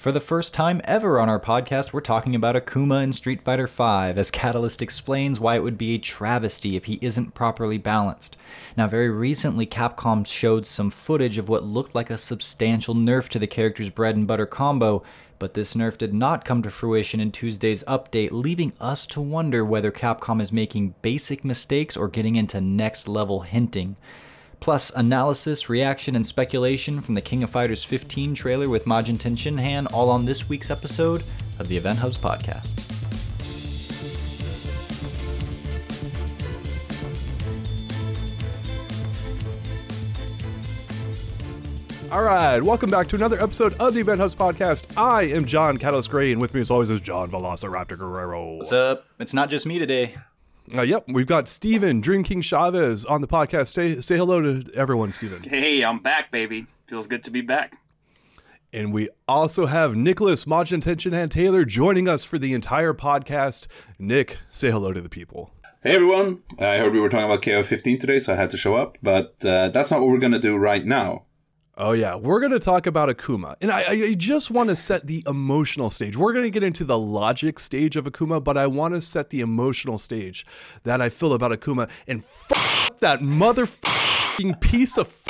For the first time ever on our podcast, we're talking about Akuma in Street Fighter V, as Catalyst explains why it would be a travesty if he isn't properly balanced. Now, very recently, Capcom showed some footage of what looked like a substantial nerf to the character's bread and butter combo, but this nerf did not come to fruition in Tuesday's update, leaving us to wonder whether Capcom is making basic mistakes or getting into next level hinting plus analysis, reaction, and speculation from the King of Fighters 15 trailer with Majin Shinhan, all on this week's episode of the Event Hubs podcast. All right, welcome back to another episode of the Event Hubs podcast. I am John Catalyst Gray, and with me as always is John Velociraptor Guerrero. What's up? It's not just me today. Uh, yep, we've got Steven Dream King Chavez on the podcast. Say, say hello to everyone, Steven. Hey, I'm back, baby. Feels good to be back. And we also have Nicholas Majin and Taylor joining us for the entire podcast. Nick, say hello to the people. Hey everyone! I heard we were talking about KO15 today, so I had to show up, but uh, that's not what we're going to do right now. Oh, yeah. We're going to talk about Akuma. And I, I just want to set the emotional stage. We're going to get into the logic stage of Akuma, but I want to set the emotional stage that I feel about Akuma. And f- that motherfucking piece of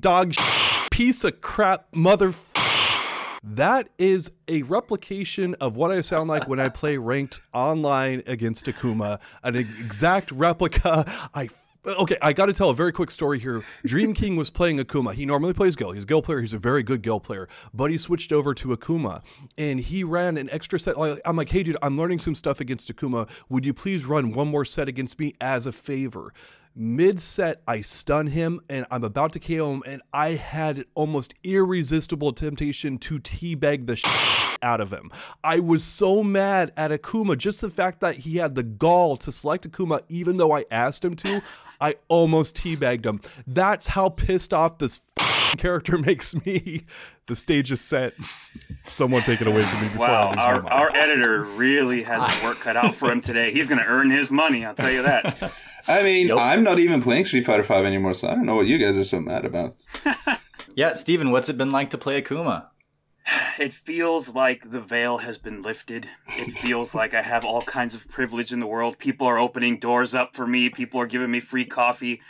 dog shit, piece of crap mother. That is a replication of what I sound like when I play ranked online against Akuma, an exact replica. I okay, I got to tell a very quick story here. Dream King was playing Akuma. He normally plays Gil. He's a Gil player. He's a very good Gil player. But he switched over to Akuma and he ran an extra set. I'm like, hey, dude, I'm learning some stuff against Akuma. Would you please run one more set against me as a favor? Mid set, I stun him and I'm about to KO him, and I had almost irresistible temptation to teabag the shit out of him. I was so mad at Akuma, just the fact that he had the gall to select Akuma, even though I asked him to. I almost teabagged him. That's how pissed off this character makes me. The stage is set. Someone take it away from me before wow, I lose our, my our editor really has his work cut out for him today. He's going to earn his money, I'll tell you that. I mean, I'm not even playing Street Fighter 5 anymore, so I don't know what you guys are so mad about. Yeah, Steven, what's it been like to play Akuma? It feels like the veil has been lifted. It feels like I have all kinds of privilege in the world. People are opening doors up for me. People are giving me free coffee.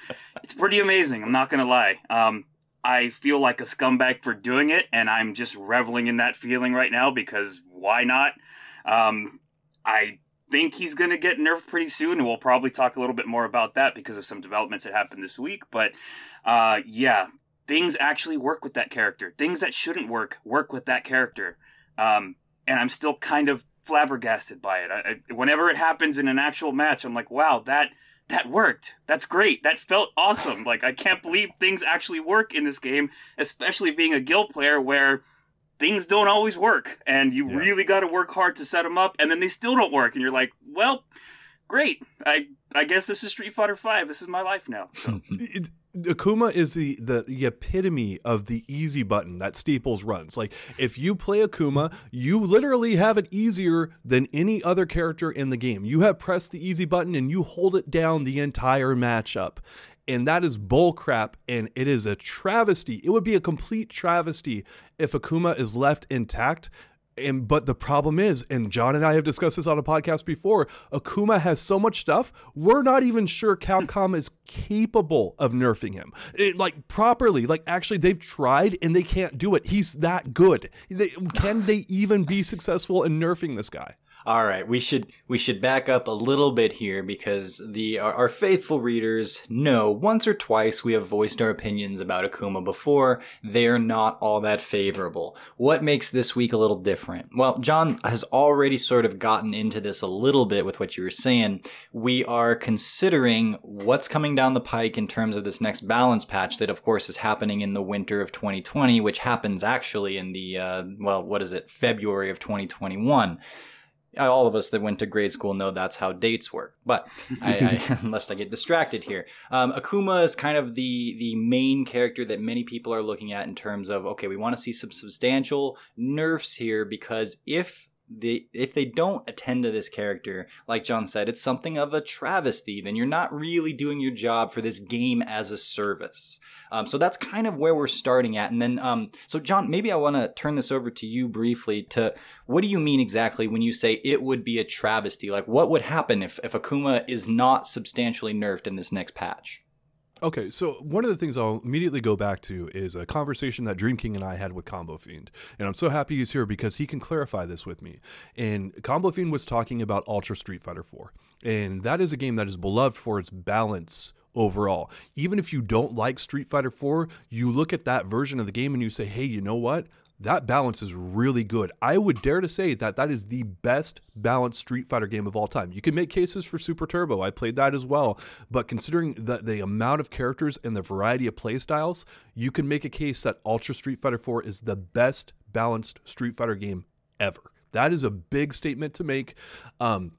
It's pretty amazing. I'm not going to lie. Um, I feel like a scumbag for doing it, and I'm just reveling in that feeling right now because why not? Um, I think he's going to get nerfed pretty soon, and we'll probably talk a little bit more about that because of some developments that happened this week. But uh, yeah, things actually work with that character. Things that shouldn't work work with that character. Um, and I'm still kind of flabbergasted by it. I, I, whenever it happens in an actual match, I'm like, wow, that that worked. That's great. That felt awesome. Like I can't believe things actually work in this game, especially being a Gil player where things don't always work and you Yeah. really got to work hard to set them up and then they still don't work and you're like, well, great. I I guess this is Street Fighter 5. This is my life now. So It- Akuma is the, the the epitome of the easy button that Staples runs. Like if you play Akuma, you literally have it easier than any other character in the game. You have pressed the easy button and you hold it down the entire matchup. And that is bullcrap, and it is a travesty. It would be a complete travesty if Akuma is left intact and but the problem is, and John and I have discussed this on a podcast before, Akuma has so much stuff, we're not even sure Capcom is capable of nerfing him. It, like properly. Like actually they've tried and they can't do it. He's that good. They, can they even be successful in nerfing this guy? All right, we should we should back up a little bit here because the our, our faithful readers know once or twice we have voiced our opinions about Akuma before. They're not all that favorable. What makes this week a little different? Well, John has already sort of gotten into this a little bit with what you were saying. We are considering what's coming down the pike in terms of this next balance patch that, of course, is happening in the winter of 2020, which happens actually in the uh, well, what is it, February of 2021 all of us that went to grade school know that's how dates work. But I, I, unless I get distracted here, um, Akuma is kind of the the main character that many people are looking at in terms of okay, we want to see some substantial nerfs here because if if they don't attend to this character, like John said, it's something of a travesty. Then you're not really doing your job for this game as a service. Um, so that's kind of where we're starting at. And then, um, so John, maybe I want to turn this over to you briefly. To what do you mean exactly when you say it would be a travesty? Like, what would happen if if Akuma is not substantially nerfed in this next patch? Okay, so one of the things I'll immediately go back to is a conversation that Dream King and I had with Combo Fiend. And I'm so happy he's here because he can clarify this with me. And Combo Fiend was talking about Ultra Street Fighter 4. And that is a game that is beloved for its balance overall. Even if you don't like Street Fighter 4, you look at that version of the game and you say, hey, you know what? That balance is really good. I would dare to say that that is the best balanced Street Fighter game of all time. You can make cases for Super Turbo. I played that as well. But considering the, the amount of characters and the variety of playstyles, you can make a case that Ultra Street Fighter 4 is the best balanced Street Fighter game ever. That is a big statement to make. Um,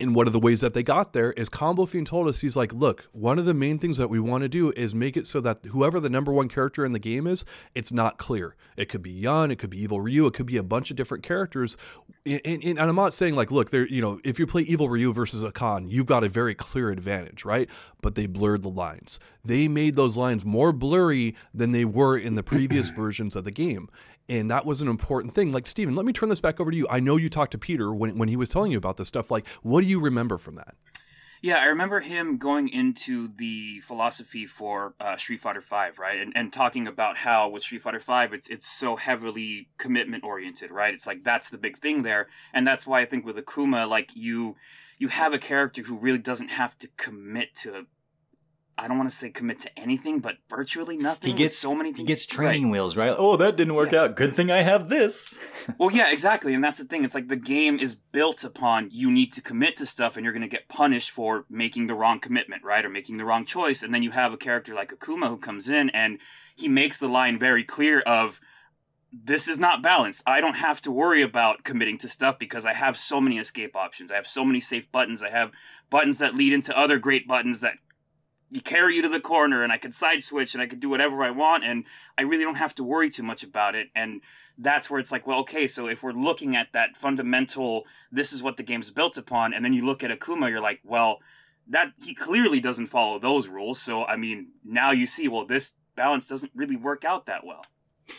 and one of the ways that they got there is Combo Fiend told us he's like, look, one of the main things that we want to do is make it so that whoever the number one character in the game is, it's not clear. It could be Yun, it could be Evil Ryu, it could be a bunch of different characters. And, and, and I'm not saying like, look, there, you know, if you play Evil Ryu versus a Khan, you've got a very clear advantage, right? But they blurred the lines. They made those lines more blurry than they were in the previous versions of the game and that was an important thing. Like Steven, let me turn this back over to you. I know you talked to Peter when when he was telling you about this stuff. Like, what do you remember from that? Yeah, I remember him going into the philosophy for uh, Street Fighter Five, right, and, and talking about how with Street Fighter Five, it's it's so heavily commitment oriented, right? It's like that's the big thing there, and that's why I think with Akuma, like you you have a character who really doesn't have to commit to I don't want to say commit to anything, but virtually nothing. He gets so many. Things. He gets training right. wheels, right? Oh, that didn't work yeah. out. Good thing I have this. well, yeah, exactly, and that's the thing. It's like the game is built upon you need to commit to stuff, and you're going to get punished for making the wrong commitment, right, or making the wrong choice. And then you have a character like Akuma who comes in and he makes the line very clear of this is not balanced. I don't have to worry about committing to stuff because I have so many escape options. I have so many safe buttons. I have buttons that lead into other great buttons that carry you to the corner and I could side switch and I could do whatever I want and I really don't have to worry too much about it. And that's where it's like, well, okay, so if we're looking at that fundamental, this is what the game's built upon, and then you look at Akuma, you're like, well, that he clearly doesn't follow those rules. So I mean, now you see, well, this balance doesn't really work out that well.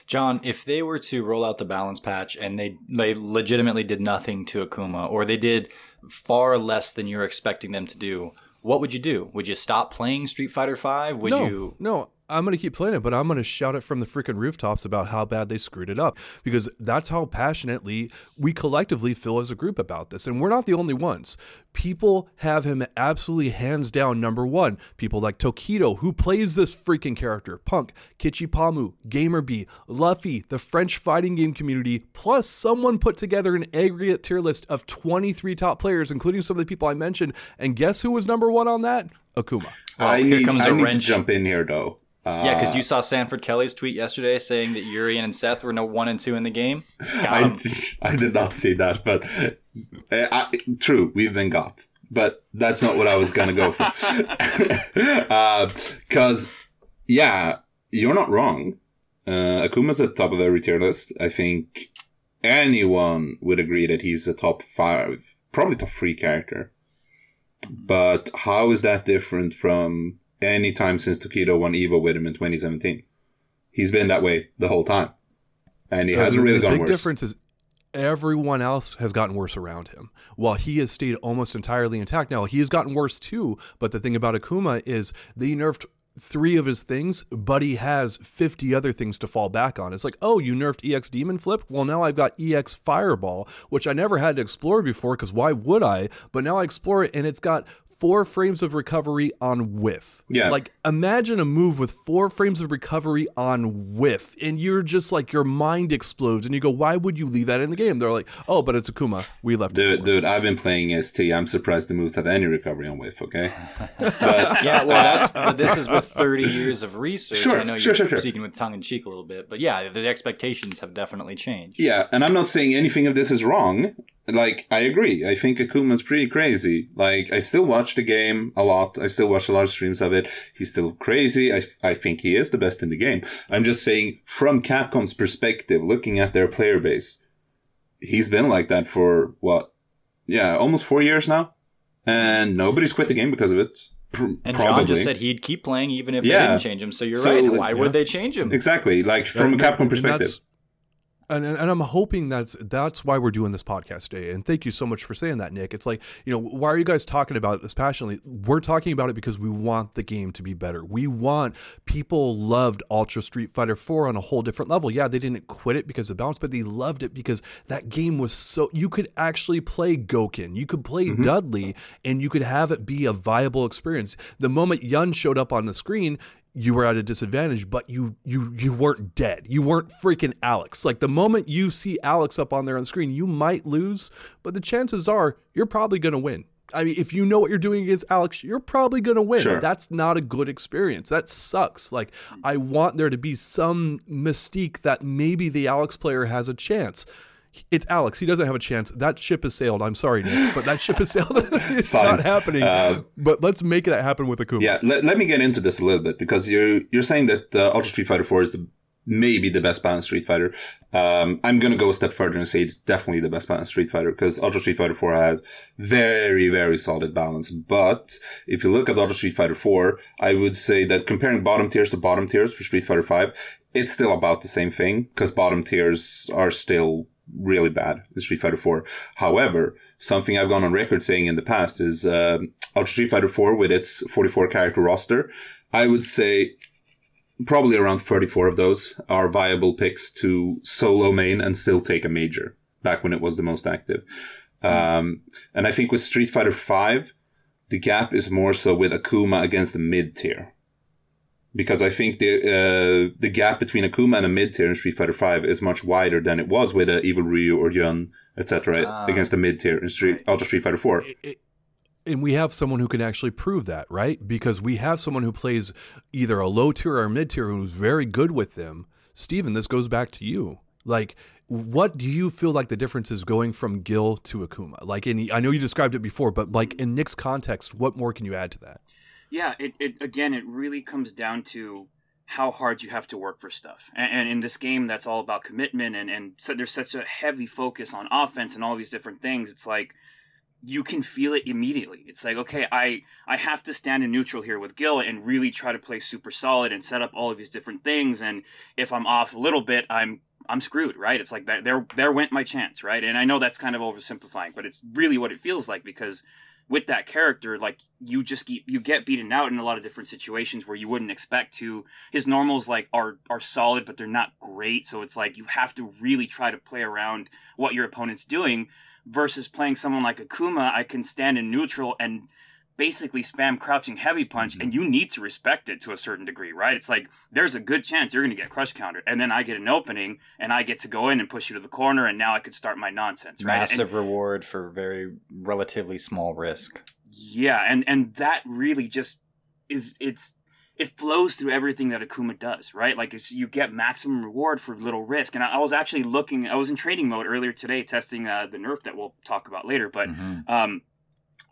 John, if they were to roll out the balance patch and they they legitimately did nothing to Akuma, or they did far less than you're expecting them to do, what would you do? Would you stop playing Street Fighter Five? Would no, you? No, I'm going to keep playing it, but I'm going to shout it from the freaking rooftops about how bad they screwed it up because that's how passionately we collectively feel as a group about this. And we're not the only ones. People have him absolutely hands down number one. People like Tokido, who plays this freaking character, Punk, Kichipamu, Gamerbee, Luffy, the French fighting game community, plus someone put together an aggregate tier list of 23 top players, including some of the people I mentioned. And guess who was number one on that? Akuma. Well, I need, I need to jump in here though. Uh, yeah, because you saw Sanford Kelly's tweet yesterday saying that Urien and Seth were no one and two in the game. I, I, did not see that, but uh, I, true, we've been got. But that's not what I was going to go for. Because, uh, yeah, you're not wrong. Uh, Akuma's at the top of every tier list. I think anyone would agree that he's a top five, probably top three character. But how is that different from any time since Tokido won Evo with him in 2017. He's been that way the whole time, and he uh, hasn't really gone worse. the big worse. difference is everyone else has gotten worse around him, while he has stayed almost entirely intact. Now he has gotten worse too, but the thing about Akuma is they nerfed three of his things, but he has 50 other things to fall back on. It's like, oh, you nerfed EX Demon Flip? Well, now I've got EX Fireball, which I never had to explore before because why would I? But now I explore it and it's got four frames of recovery on whiff. Yeah. Like imagine a move with four frames of recovery on whiff, and you're just like your mind explodes, and you go, "Why would you leave that in the game?" They're like, "Oh, but it's Akuma. We left dude, it." Dude, I've been playing ST. I'm surprised the moves have any recovery on whiff. Okay. but yeah, well, that's but this is with 30 years of research. Sure, I know sure, you're sure, sure. speaking with tongue in cheek a little bit, but yeah, the expectations have definitely changed. Yeah, and I'm not saying anything of this is wrong like I agree. I think Akuma's pretty crazy. Like I still watch the game a lot. I still watch a lot of streams of it. He's still crazy. I I think he is the best in the game. I'm just saying from Capcom's perspective, looking at their player base, he's been like that for what? Yeah, almost four years now, and nobody's quit the game because of it. Pr- And probably. John just said he'd keep playing even if Yeah. they didn't change him. So you're So, right. Why yeah. would they change him? exactly like from a Capcom perspective. And, and and I'm hoping that's that's why we're doing this podcast today. And thank you so much for saying that, Nick. It's like you know why are you guys talking about this passionately? We're talking about it because we want the game to be better. We want people loved Ultra Street Fighter 4 on a whole different level. Yeah, they didn't quit it because of balance, but they loved it because that game was so you could actually play Gouken, you could play mm-hmm. Dudley, and you could have it be a viable experience. The moment Yun showed up on the screen, you were at a disadvantage, but you you you weren't dead. You weren't freaking Alex. Like the moment you see Alex up on there on the screen, you might lose, but the chances are you're probably going to win. I mean, if you know what you're doing against Alex, you're probably going to win. Sure. That's not a good experience. That sucks. Like I want there to be some mystique that maybe the Alex player has a chance. It's Alex. He doesn't have a chance. That ship has sailed. I'm sorry, Nick, but that ship has sailed. it's fine. not happening. Uh, but let's make that happen with Akuma. Yeah, let, let me get into this a little bit because you're you're saying that uh, Ultra Street Fighter 4 is the maybe the best balanced Street Fighter. Um, I'm gonna go a step further and say it's definitely the best balanced Street Fighter because Ultra Street Fighter 4 has very very solid balance. But if you look at Ultra Street Fighter 4, I would say that comparing bottom tiers to bottom tiers for Street Fighter 5, it's still about the same thing because bottom tiers are still really bad in Street Fighter 4. However, something I've gone on record saying in the past is uh, Ultra Street Fighter 4 with its 44 character roster. I would say probably around 34 of those are viable picks to solo main and still take a major back when it was the most active. Um, and I think with Street Fighter 5, the gap is more so with Akuma against the mid tier. Because I think the uh, the gap between Akuma and a mid tier in Street Fighter Five is much wider than it was with a Evil Ryu or Yun, etc. Ah. against the mid tier in Street Ultra Street Fighter Four. it- it- and we have someone who can actually prove that, right? Because we have someone who plays either a low tier or a mid tier who's very good with them. Steven, this goes back to you. Like, what do you feel like the difference is going from Gil to Akuma? Like, in I know you described it before, but like in Nick's context, what more can you add to that? Yeah, it, it again, it really comes down to how hard you have to work for stuff. And, and in this game, that's all about commitment, and and so there's such a heavy focus on offense and all these different things. It's like you can feel it immediately. It's like, okay, I I have to stand in neutral here with Gil and really try to play super solid and set up all of these different things. And if I'm off a little bit, I'm I'm screwed, right? It's like that there there went my chance, right? And I know that's kind of oversimplifying, but it's really what it feels like because with that character, like you just get you get beaten out in a lot of different situations where you wouldn't expect to. His normals like are are solid, but they're not great. So it's like you have to really try to play around what your opponent's doing. Versus playing someone like Akuma, I can stand in neutral and basically spam crouching heavy punch, and you need to respect it to a certain degree, right? It's like there's a good chance you're going to get crush countered, and then I get an opening, and I get to go in and push you to the corner, and now I could start my nonsense, right? And- Massive reward for very relatively small risk. yeah, and and that really just is it's it flows through everything that Akuma does, right? Like it's, you get maximum reward for little risk. And I, I was actually looking, I was in trading mode earlier today, testing uh, the nerf that we'll talk about later. But Mhm. um,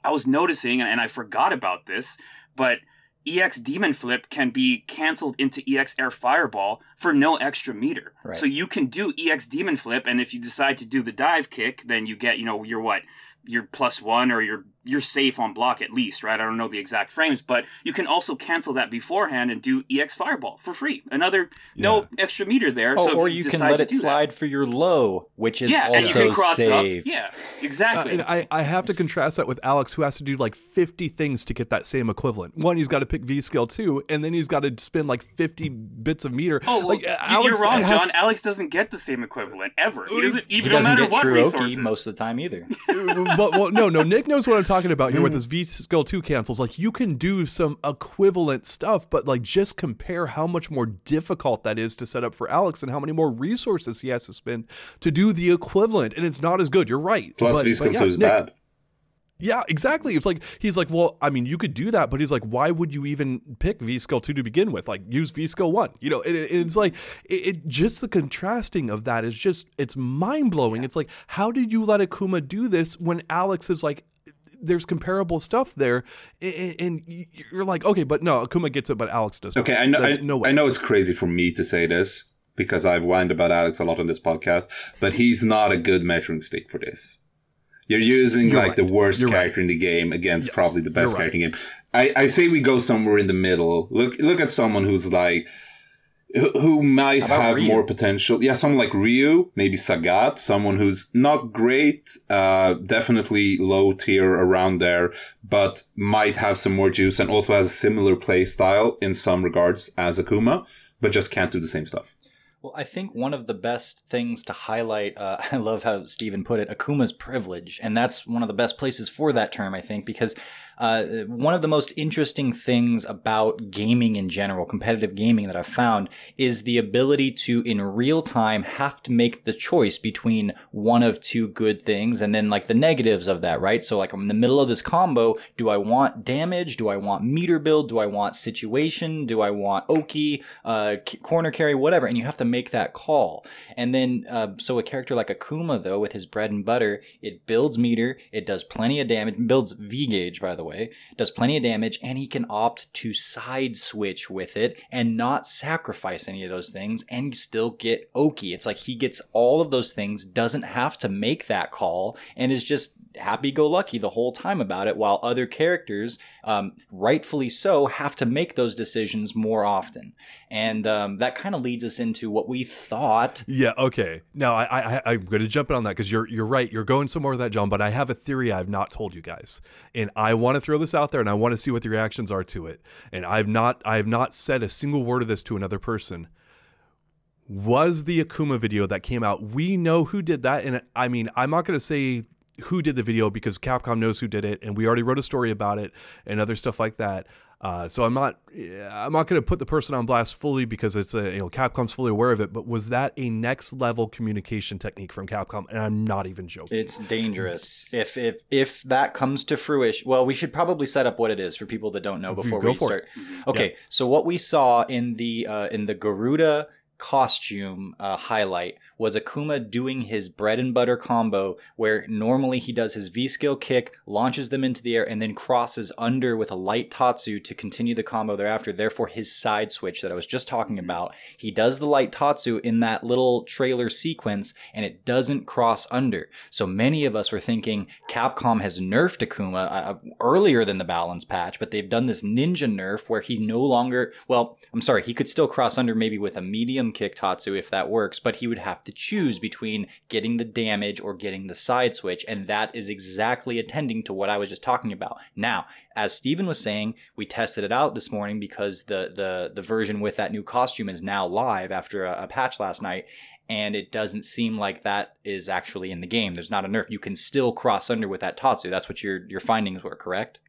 I was noticing, and I forgot about this, but EX Demon Flip can be canceled into EX Air Fireball for no extra meter. Right. So you can do EX Demon Flip, and if you decide to do the dive kick, then you get, you know, your what? Your plus one, or you're you're safe on block at least, right? I don't know the exact frames, but you can also cancel that beforehand and do EX Fireball for free. Another no extra meter there. Oh, so or you can let it do that- slide for your low, which is yeah, and you also can cross it up. safe. Yeah, Uh, exactly. and I, I have to contrast that with Alex, who has to do like 50 things to get that same equivalent. One, he's got to pick V skill two, and then he's got to spend like 50 bits of meter. Oh, well, like uh, you- Alex you're wrong, has- John. Alex doesn't get the same equivalent ever. He doesn't He even no doesn't matter get what true resources. Oki most of the time either. Uh, but well, no, no. Nick knows what I'm talking about here with his V skill two cancels. Like you can do some equivalent stuff, but like just compare how much more difficult that is to set up for Alex and how many more resources he has to spend to do the equivalent, and it's not as good. You're right. Plus, But- V but skill yeah, two is Nick, bad. Yeah, exactly. It's like he's like, well, I mean, you could do that, but he's like, why would you even pick V skill two to begin with? Like, use V skill one. You know, it, it- it's like it, it just the contrasting of that is just it's mind blowing. It's like, how did you let Akuma do this when Alex is like, there's comparable stuff there, and, and you're like, okay, but no, Akuma gets it, but Alex doesn't. Okay, I know. I, no way. I know it's crazy for me to say this, because I've whined about Alex a lot on this podcast, but he's not a good measuring stick for this. You're using You're like right. the worst You're character in the game against Yes, probably the best right. character in the game. I, I say we go somewhere in the middle. Look look at someone who's like who, who might have Ryu? more potential. Yeah, someone like Ryu, maybe Sagat, someone who's not great, uh, definitely low tier around there, but might have some more juice and also has a similar play style in some regards as Akuma, but just can't do the same stuff. Well, I think one of the best things to highlight, uh, I love how Stephen put it, Akuma's privilege. And that's one of the best places for that term, I think, because uh, one of the most interesting things about gaming in general, competitive gaming that I've found, is the ability to, in real time, have to make the choice between one of two good things and then like the negatives of that, right? So, like, I'm in the middle of this combo. Do I want damage? Do I want meter build? Do I want situation? Do I want Oki, uh, corner carry, whatever? And you have to make that call. And then, uh, so a character like Akuma, though, with his bread and butter, it builds meter, it does plenty of damage, builds V gauge, by the way, does plenty of damage, and he can opt to side switch with it and not sacrifice any of those things and still get Oki. It's like he gets all of those things, doesn't have to make that call, and is just happy go lucky the whole time about it, while other characters, um, rightfully so, have to make those decisions more often. And um, that kind of leads us into what we thought. Yeah. Okay. Now I, I I'm going to jump in on that because you're you're right. You're going somewhere with that, John. But I have a theory I've not told you guys, and I want to throw this out there, and I want to see what the reactions are to it. And I've not I've not said a single word of this to another person. Was the Akuma video that came out? We know who did that, and I mean I'm not going to say who did the video because Capcom knows who did it, and we already wrote a story about it and other stuff like that. Uh, so I'm not I'm not going to put the person on blast fully because it's a you know Capcom's fully aware of it. But was that a next level communication technique from Capcom? And I'm not even joking. It's dangerous if if if that comes to fruition. Well, we should probably set up what it is for people that don't know before go we start. Okay, so what we saw in the uh, in the Garuda costume uh, highlight was Akuma doing his bread and butter combo where normally he does his V skill kick, launches them into the air, and then crosses under with a light Tatsu to continue the combo thereafter. Therefore, his side switch that I was just talking about, he does the light Tatsu in that little trailer sequence and it doesn't cross under. So many of us were thinking Capcom has nerfed Akuma uh, earlier than the balance patch, but they've done this ninja nerf where he no longer, well, I'm sorry, he could still cross under maybe with a medium kick Tatsu if that works, but he would have to choose between getting the damage or getting the side switch, and that is exactly attending to what I was just talking about. Now, as Steven was saying, we tested it out this morning because the the the version with that new costume is now live after a, a patch last night. And it doesn't seem like that is actually in the game. There's not a nerf. You can still cross under with that Tatsu. That's what your your findings were, correct?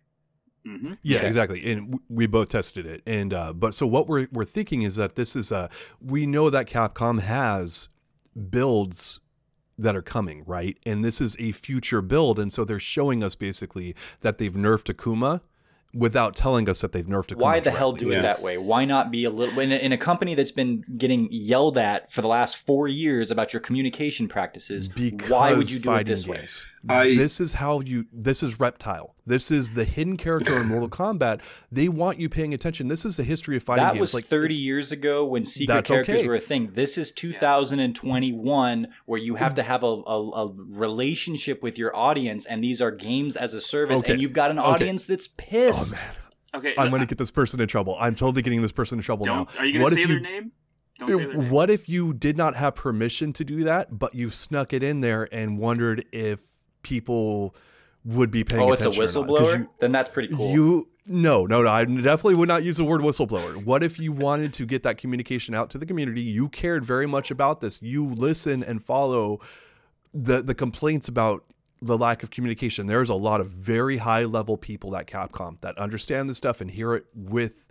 hmm Yeah, Okay. exactly. And w- we both tested it. And uh, but so what we're we're thinking is that this is a we know that Capcom has builds that are coming, right? And this is a future build, and so they're showing us basically that they've nerfed Akuma without telling us that they've nerfed Akuma. Why the hell directly. do it Yeah. that way? Why not be a little in a, in a company that's been getting yelled at for the last four years about your communication practices? Because why would you do it fighting this way? Games. I- this is how you. This is Reptile. This is the hidden character in Mortal Kombat. They want you paying attention. This is the history of fighting That games. was like 30 years ago when secret characters okay. were a thing. This is 2021 where you have to have a, a, a relationship with your audience, and these are games as a service, Okay. and you've got an Okay. audience that's oh, pissed. Oh man, Okay. I'm going to get this person in trouble. I'm totally getting this person in trouble now. Are you going What to if say their you- name? Don't say their name. What if you did not have permission to do that, but you snuck it in there and wondered if people would be paying oh, it's a attention? or not? 'Cause whistleblower? then that's pretty cool. You, you no, no, no. I definitely would not use the word whistleblower. What if you wanted to get that communication out to the community? You cared very much about this. You listen and follow the the complaints about the lack of communication. There's a lot of very high level people at Capcom that understand this stuff and hear it with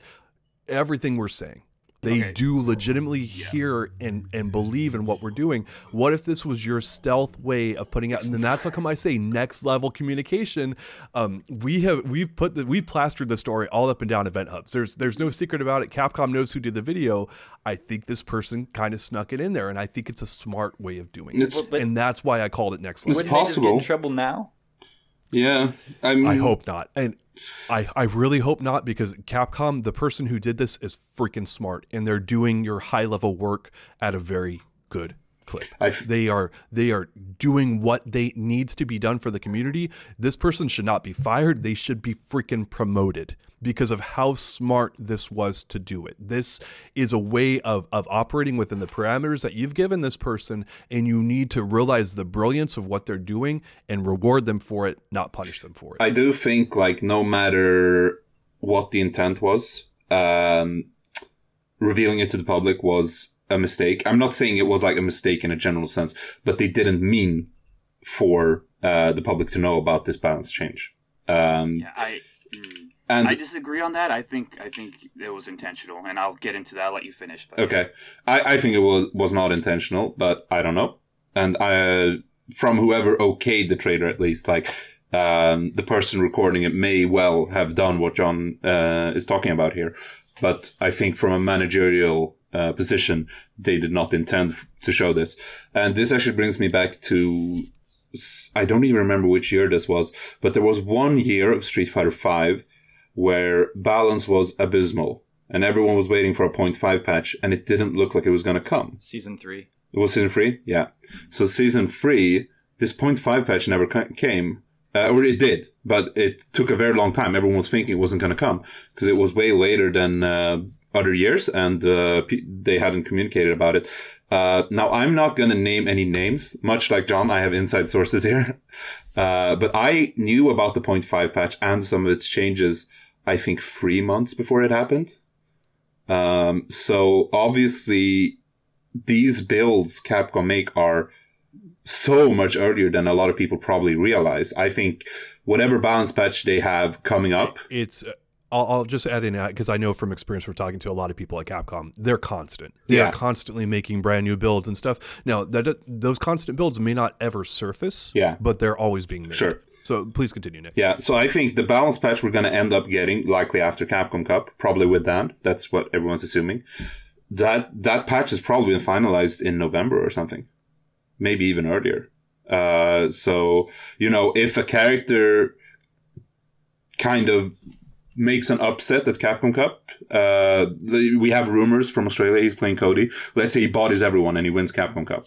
everything we're saying. They Okay. do legitimately hear and, and believe in what we're doing. What if this was your stealth way of putting out? And then that's how come I say next level communication. Um, we have we've put the we've plastered the story all up and down event hubs. There's there's no secret about it. Capcom knows who did the video. I think this person kind of snuck it in there, and I think it's a smart way of doing it. But- and that's why I called it next level. Wouldn't they just get in possible. trouble now? Yeah, I mean, I hope not. And I, I really hope not because Capcom, the person who did this, is freaking smart and they're doing your high level work at a very good clip. I f- they are they are doing what they needs to be done for the community. This person should not be fired. They should be freaking promoted because of how smart this was to do it. This is a way of of operating within the parameters that you've given this person and you need to realize the brilliance of what they're doing and reward them for it, not punish them for it. I do think like no matter what the intent was, um, revealing it to the public was a mistake. I'm not saying it was like a mistake in a general sense, but they didn't mean for uh, the public to know about this balance change. Um, Yeah, I. and I disagree on that. I think I think it was intentional, and I'll get into that. I'll let you finish. But Okay, I, I think it was was not intentional, but I don't know. And I, from whoever okayed the trailer, at least, like um, the person recording it may well have done what John uh, is talking about here. But I think from a managerial uh, position, they did not intend to show this. And this actually brings me back to I don't even remember which year this was, but there was one year of Street Fighter Five where balance was abysmal and everyone was waiting for a 0.5 patch and it didn't look like it was going to come. Season three. It was season three? Yeah. So season three, this 0.5 patch never came. Uh, or it did, but it took a very long time. Everyone was thinking it wasn't going to come because it was way later than uh, other years and uh, pe- they hadn't communicated about it. Uh, now, I'm not going to name any names. Much like John, I have inside sources here. Uh, but I knew about the 0.5 patch and some of its changes, I think, three months before it happened. Um, so obviously, these builds Capcom make are so much earlier than a lot of people probably realize. I think whatever balance patch they have coming up, it's I'll, I'll just add in because I know from experience from talking to a lot of people at Capcom, they're constant. They Yeah. are constantly making brand new builds and stuff. Now that those constant builds may not ever surface, Yeah. but they're always being made. Sure. So please continue, Nick. yeah. So I think the balance patch we're going to end up getting likely after Capcom Cup, probably with that. That's what everyone's assuming. That that patch is probably been finalized in November or something, maybe even earlier. Uh, so you know, if a character kind of makes an upset at Capcom Cup. Uh, the- we have rumors from Australia he's playing Cody. Let's say he bodies everyone and he wins Capcom Cup.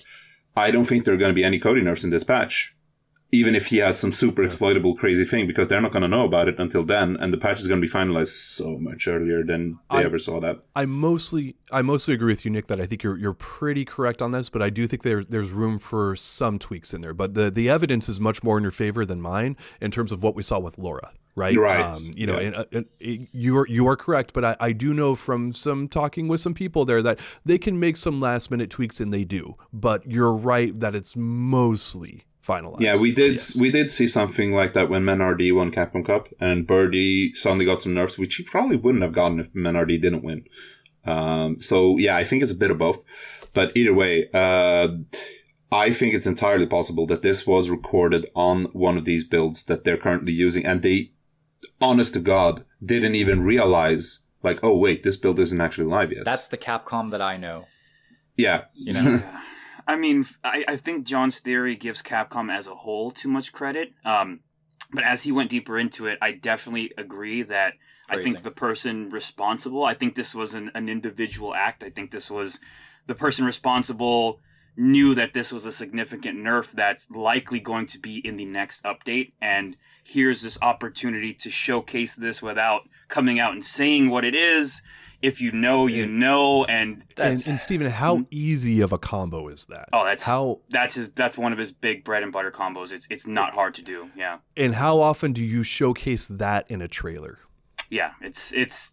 I don't think there are going to be any Cody nerfs in this patch. Even if he has some super exploitable crazy thing, because they're not going to know about it until then, and the patch is going to be finalized so much earlier than they I- ever saw that. I mostly I mostly agree with you, Nick, that I think you're you're pretty correct on this, but I do think there there's room for some tweaks in there. But the the evidence is much more in your favor than mine in terms of what we saw with Laura. Right, right. Um, you know, Yeah. and, uh, and it- you are you are correct, but I, I do know from some talking with some people there that they can make some last minute tweaks, and they do. But you're right that it's mostly finalized. Yeah, we did Yes. we did see something like that when MenaRD won Capcom Cup, and Birdie suddenly got some nerfs, which he probably wouldn't have gotten if MenaRD didn't win. Um, so yeah, I think it's a bit of both. But either way, uh, I think it's entirely possible that this was recorded on one of these builds that they're currently using, and they, honest to God, didn't even realize like, oh wait, this build isn't actually live yet. That's the Capcom that I know. yeah, You know, I mean, I, I think John's theory gives Capcom as a whole too much credit. Um, but as he went deeper into it, I definitely agree that I think the person responsible, I think this was an, an individual act. I think this was the person responsible knew that this was a significant nerf that's likely going to be in the next update. And here's this opportunity to showcase this without coming out and saying what it is. If you know, you know. And And, that's and Stephen, how easy of a combo is that? Oh, that's how that's his that's one of his big bread and butter combos. It's it's not hard to do. Yeah. and how often do you showcase that in a trailer? Yeah, it's it's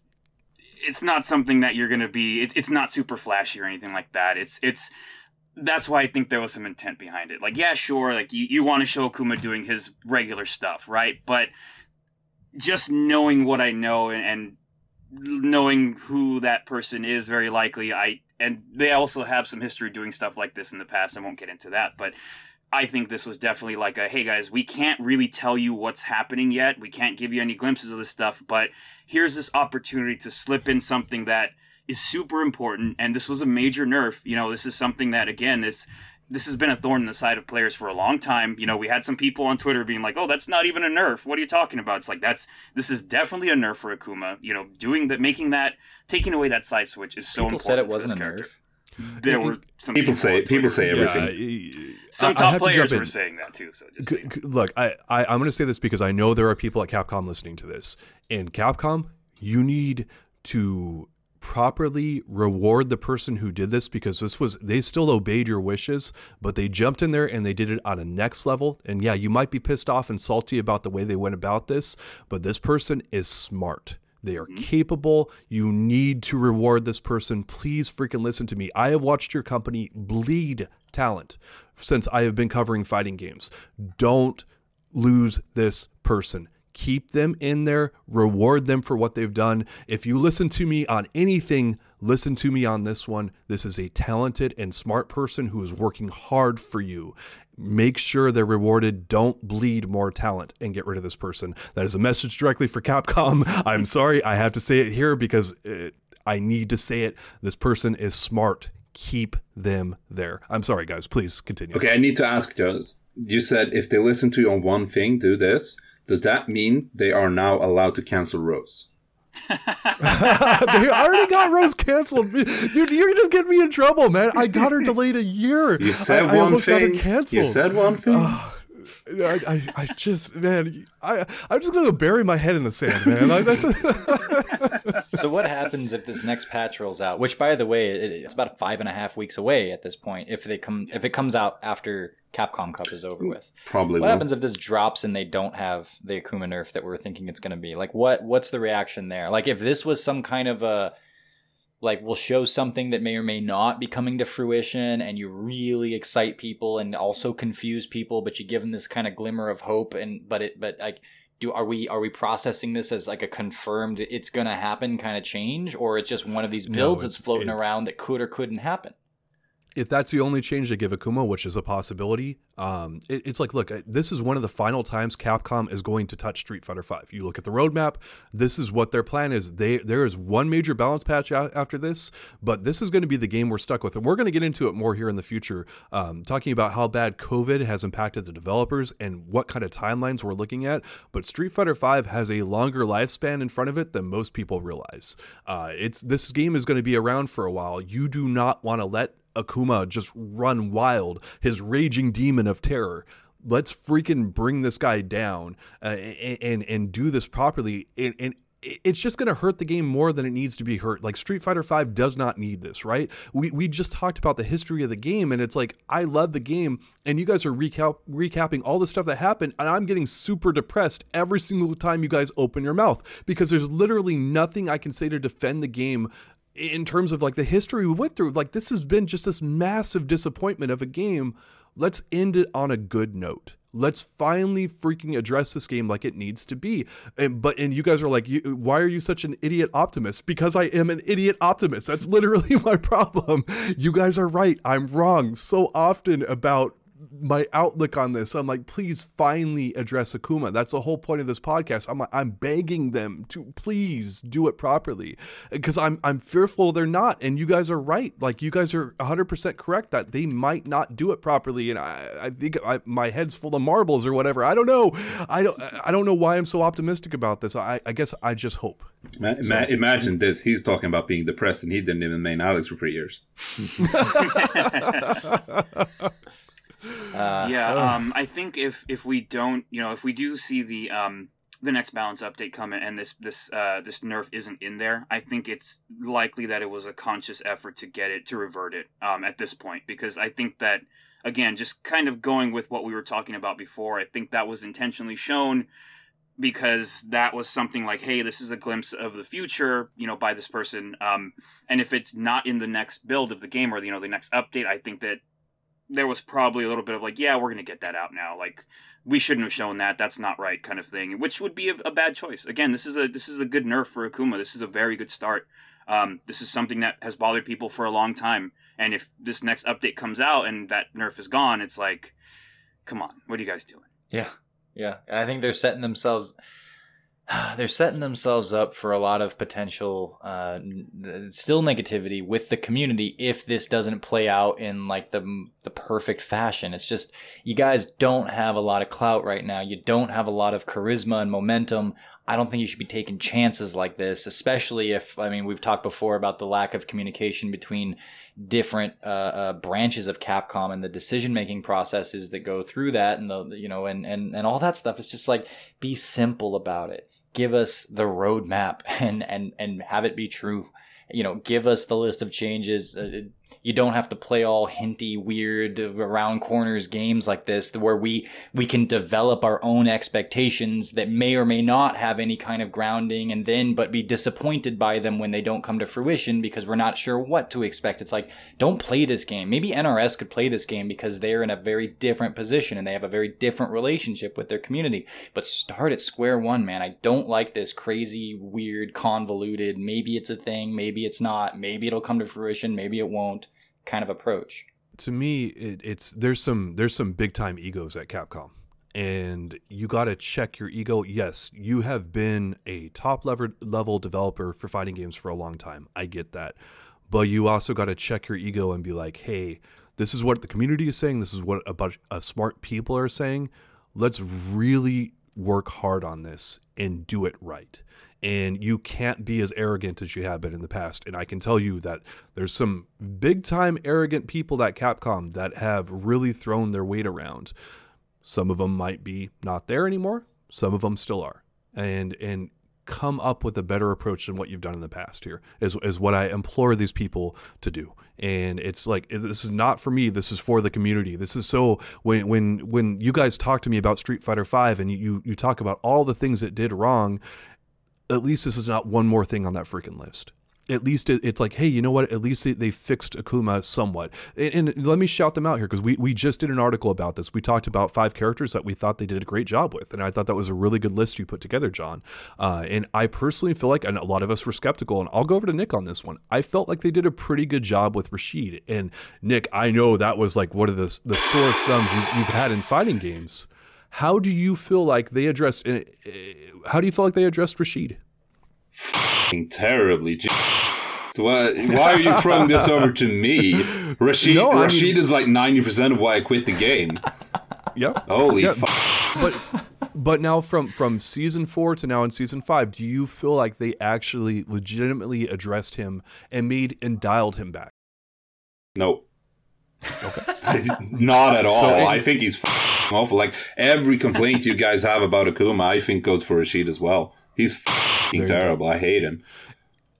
it's not something that you're going to be it's it's not super flashy or anything like that. It's it's that's why I think there was some intent behind it. Like, yeah, sure, like you, you want to show Kuma doing his regular stuff, right? But just knowing what I know and, and knowing who that person is, very likely, I and they also have some history doing stuff like this in the past. I won't get into that, but I think this was definitely like a hey guys, we can't really tell you what's happening yet. We can't give you any glimpses of this stuff, but here's this opportunity to slip in something that is super important and this was a major nerf. You know, this is something that again, this this has been a thorn in the side of players for a long time. You know, we had some people on Twitter being like, "Oh, that's not even a nerf. What are you talking about?" It's like that's this is definitely a nerf for Akuma. You know, doing that, making that, taking away that side switch is so important. People important. said it for wasn't this a character. nerf. There were some People say people say everything. I- some I- I top have to players were in. saying that too. So just C- so you know. c- look, I, I I'm going to say this because I know there are people at Capcom listening to this. And Capcom, you need to properly reward the person who did this because this was they still obeyed your wishes, but they jumped in there and they did it on a next level. And yeah, you might be pissed off and salty about the way they went about this, but this person is smart. They are mm-hmm. capable. You need to reward this person. Please freaking listen to me. I have watched your company bleed talent since I have been covering fighting games. Don't lose this person. Keep them in there, reward them for what they've done. If you listen to me on anything, listen to me on this one. This is a talented and smart person who is working hard for you. Make sure they're rewarded. Don't bleed more talent and get rid of this person. That is a message directly for Capcom. I'm sorry, I have to say it here because uh I need to say it. This person is smart. Keep them there. I'm sorry, guys. Please continue. Okay, I need to ask Joe. You said if they listen to you on one thing, do this. Does that mean they are now allowed to cancel Rose? they already got Rose canceled. Dude, you're just getting me in trouble, man. I got her delayed a year. You said I, I one almost got her thing. canceled. You said one thing. I, I, I just, man, I, I'm just gonna go bury my head in the sand, man. Like, that's so what happens if this next patch rolls out? Which, by the way, it, it's about five and a half weeks away at this point. If they come, if it comes out after Capcom Cup is over with, Probably. what will. happens if this drops and they don't have the Akuma nerf that we're thinking it's going to be? Like, what what's the reaction there? Like, if this was some kind of a like we'll show something that may or may not be coming to fruition and you really excite people and also confuse people but you give them this kind of glimmer of hope and but it but like do are we are we processing this as like a confirmed it's gonna happen kind of change? Or it's just one of these builds it's- that's floating it's- around that could or couldn't happen if that's the only change they give Akuma, which is a possibility, um, it, it's like, look, this is one of the final times Capcom is going to touch Street Fighter V. You look at the roadmap. This is what their plan is. They there is one major balance patch out after this, but this is going to be the game we're stuck with, and we're going to get into it more here in the future, um, talking about how bad COVID has impacted the developers and what kind of timelines we're looking at. But Street Fighter V has a longer lifespan in front of it than most people realize. Uh, it's this game is going to be around for a while. You do not want to let Akuma just run wild, his raging demon of terror. Let's freaking bring this guy down uh, and, and and do this properly. And, and it's just going to hurt the game more than it needs to be hurt. Like Street Fighter V does not need this, right? We we just talked about the history of the game, and it's like I love the game, and you guys are recap recapping all the stuff that happened, and I'm getting super depressed every single time you guys open your mouth because there's literally nothing I can say to defend the game in terms of like the history we went through like this has been just this massive disappointment of a game. Let's end it on a good note. Let's finally freaking address this game like it needs to be. And but and you guys are like why are you such an idiot optimist? Because i am an idiot optimist. That's literally my problem. You guys are right. I'm wrong so often about my outlook on this. I'm like, please finally address Akuma. That's the whole point of this podcast. I'm like, I'm begging them to please do it properly because I'm I'm fearful they're not. And you guys are right. Like you guys are 100% correct that they might not do it properly. And I I think I, my head's full of marbles or whatever. I don't know. I don't I don't know why I'm so optimistic about this. I I guess I just hope. Ma- ma- imagine this. He's talking about being depressed and he didn't even main Alex for three years. uh, yeah, um, I think if if we don't, you know, if we do see the um the next balance update come in and this this uh this nerf isn't in there, I think it's likely that it was a conscious effort to get it to revert it um at this point because I think that again, just kind of going with what we were talking about before, I think that was intentionally shown because that was something like, hey, this is a glimpse of the future, you know, by this person. Um, and if it's not in the next build of the game or you know the next update, I think that there was probably a little bit of like, yeah, we're gonna get that out now. Like, we shouldn't have shown that. That's not right, kind of thing. Which would be a, a bad choice. Again, this is a this is a good nerf for Akuma. This is a very good start. Um, this is something that has bothered people for a long time. And if this next update comes out and that nerf is gone, it's like, come on, what are you guys doing? Yeah, yeah. I think they're setting themselves. they're setting themselves up for a lot of potential uh, still negativity with the community if this doesn't play out in like the the perfect fashion. It's just you guys don't have a lot of clout right now. You don't have a lot of charisma and momentum. I don't think you should be taking chances like this, especially if I mean we've talked before about the lack of communication between different uh, uh, branches of Capcom and the decision making processes that go through that, and the you know and and and all that stuff. It's just like be simple about it give us the roadmap and and and have it be true. You know give us the list of changes uh, you don't have to play all hinty, weird, around corners games like this, where we we can develop our own expectations that may or may not have any kind of grounding, and then but be disappointed by them when they don't come to fruition because we're not sure what to expect. It's like don't play this game. Maybe NRS could play this game because they're in a very different position and they have a very different relationship with their community. But start at square one, man. I don't like this crazy, weird, convoluted. Maybe it's a thing. Maybe it's not. Maybe it'll come to fruition. Maybe it won't kind of approach. To me, it, it's there's some there's some big time egos at Capcom, and you got to check your ego. Yes, you have been a top level level developer for fighting games for a long time. I get that, but you also got to check your ego and be like, hey, this is what the community is saying. This is what a bunch of smart people are saying. Let's really work hard on this and do it right and you can't be as arrogant as you have been in the past. And I can tell you that there's some big time arrogant people at Capcom that have really thrown their weight around. Some of them might be not there anymore. Some of them still are. And and come up with a better approach than what you've done in the past here is, is what I implore these people to do. And it's like this is not for me, this is for the community. This is so when when when you guys talk to me about Street Fighter 5 and you you talk about all the things it did wrong at least this is not one more thing on that freaking list. At least it, it's like, hey, you know what? At least they, they fixed Akuma somewhat. And, and, let me shout them out here because we, we just did an article about this. We talked about five characters that we thought they did a great job with. And I thought that was a really good list you put together, John. Uh, and I personally feel like, and a lot of us were skeptical, and I'll go over to Nick on this one. I felt like they did a pretty good job with Rashid. And Nick, I know that was like one of the, the sore thumbs you, you've had in fighting games. How do you feel like they addressed? Uh, how do you feel like they addressed Rashid? terribly. Why, why are you throwing this over to me? Rashid, no, Rashid mean, is like ninety percent of why I quit the game. Yeah. Holy yeah. But but now from from season four to now in season five, do you feel like they actually legitimately addressed him and made and dialed him back? Nope. Okay. Not at all. So, I think he's awful. Like every complaint you guys have about Akuma, I think goes for Rashid as well. He's terrible. I hate him.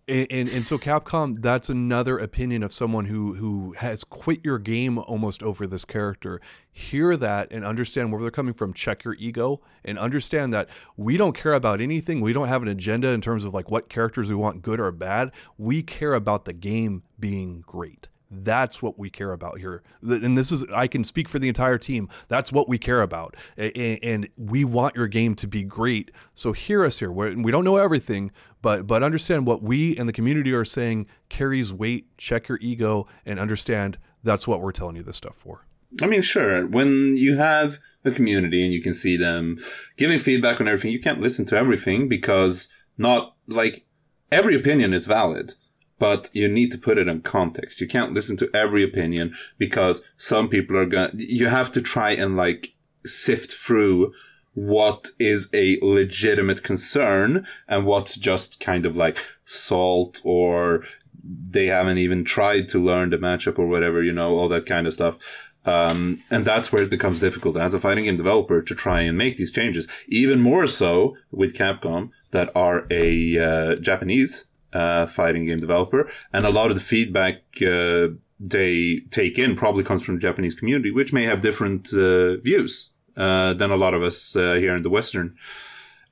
And, and, and so Capcom, that's another opinion of someone who who has quit your game almost over this character. Hear that and understand where they're coming from. Check your ego and understand that we don't care about anything. We don't have an agenda in terms of like what characters we want, good or bad. We care about the game being great. That's what we care about here. And this is, I can speak for the entire team. That's what we care about. And we want your game to be great. So hear us here. We don't know everything, but, but understand what we and the community are saying carries weight. Check your ego and understand that's what we're telling you this stuff for. I mean, sure. When you have a community and you can see them giving feedback on everything, you can't listen to everything because not like every opinion is valid but you need to put it in context. You can't listen to every opinion because some people are going you have to try and like sift through what is a legitimate concern and what's just kind of like salt or they haven't even tried to learn the matchup or whatever, you know, all that kind of stuff. Um, and that's where it becomes difficult as a fighting game developer to try and make these changes. Even more so with Capcom that are a uh, Japanese uh, fighting game developer, and a lot of the feedback uh, they take in probably comes from the Japanese community, which may have different uh, views uh, than a lot of us uh, here in the Western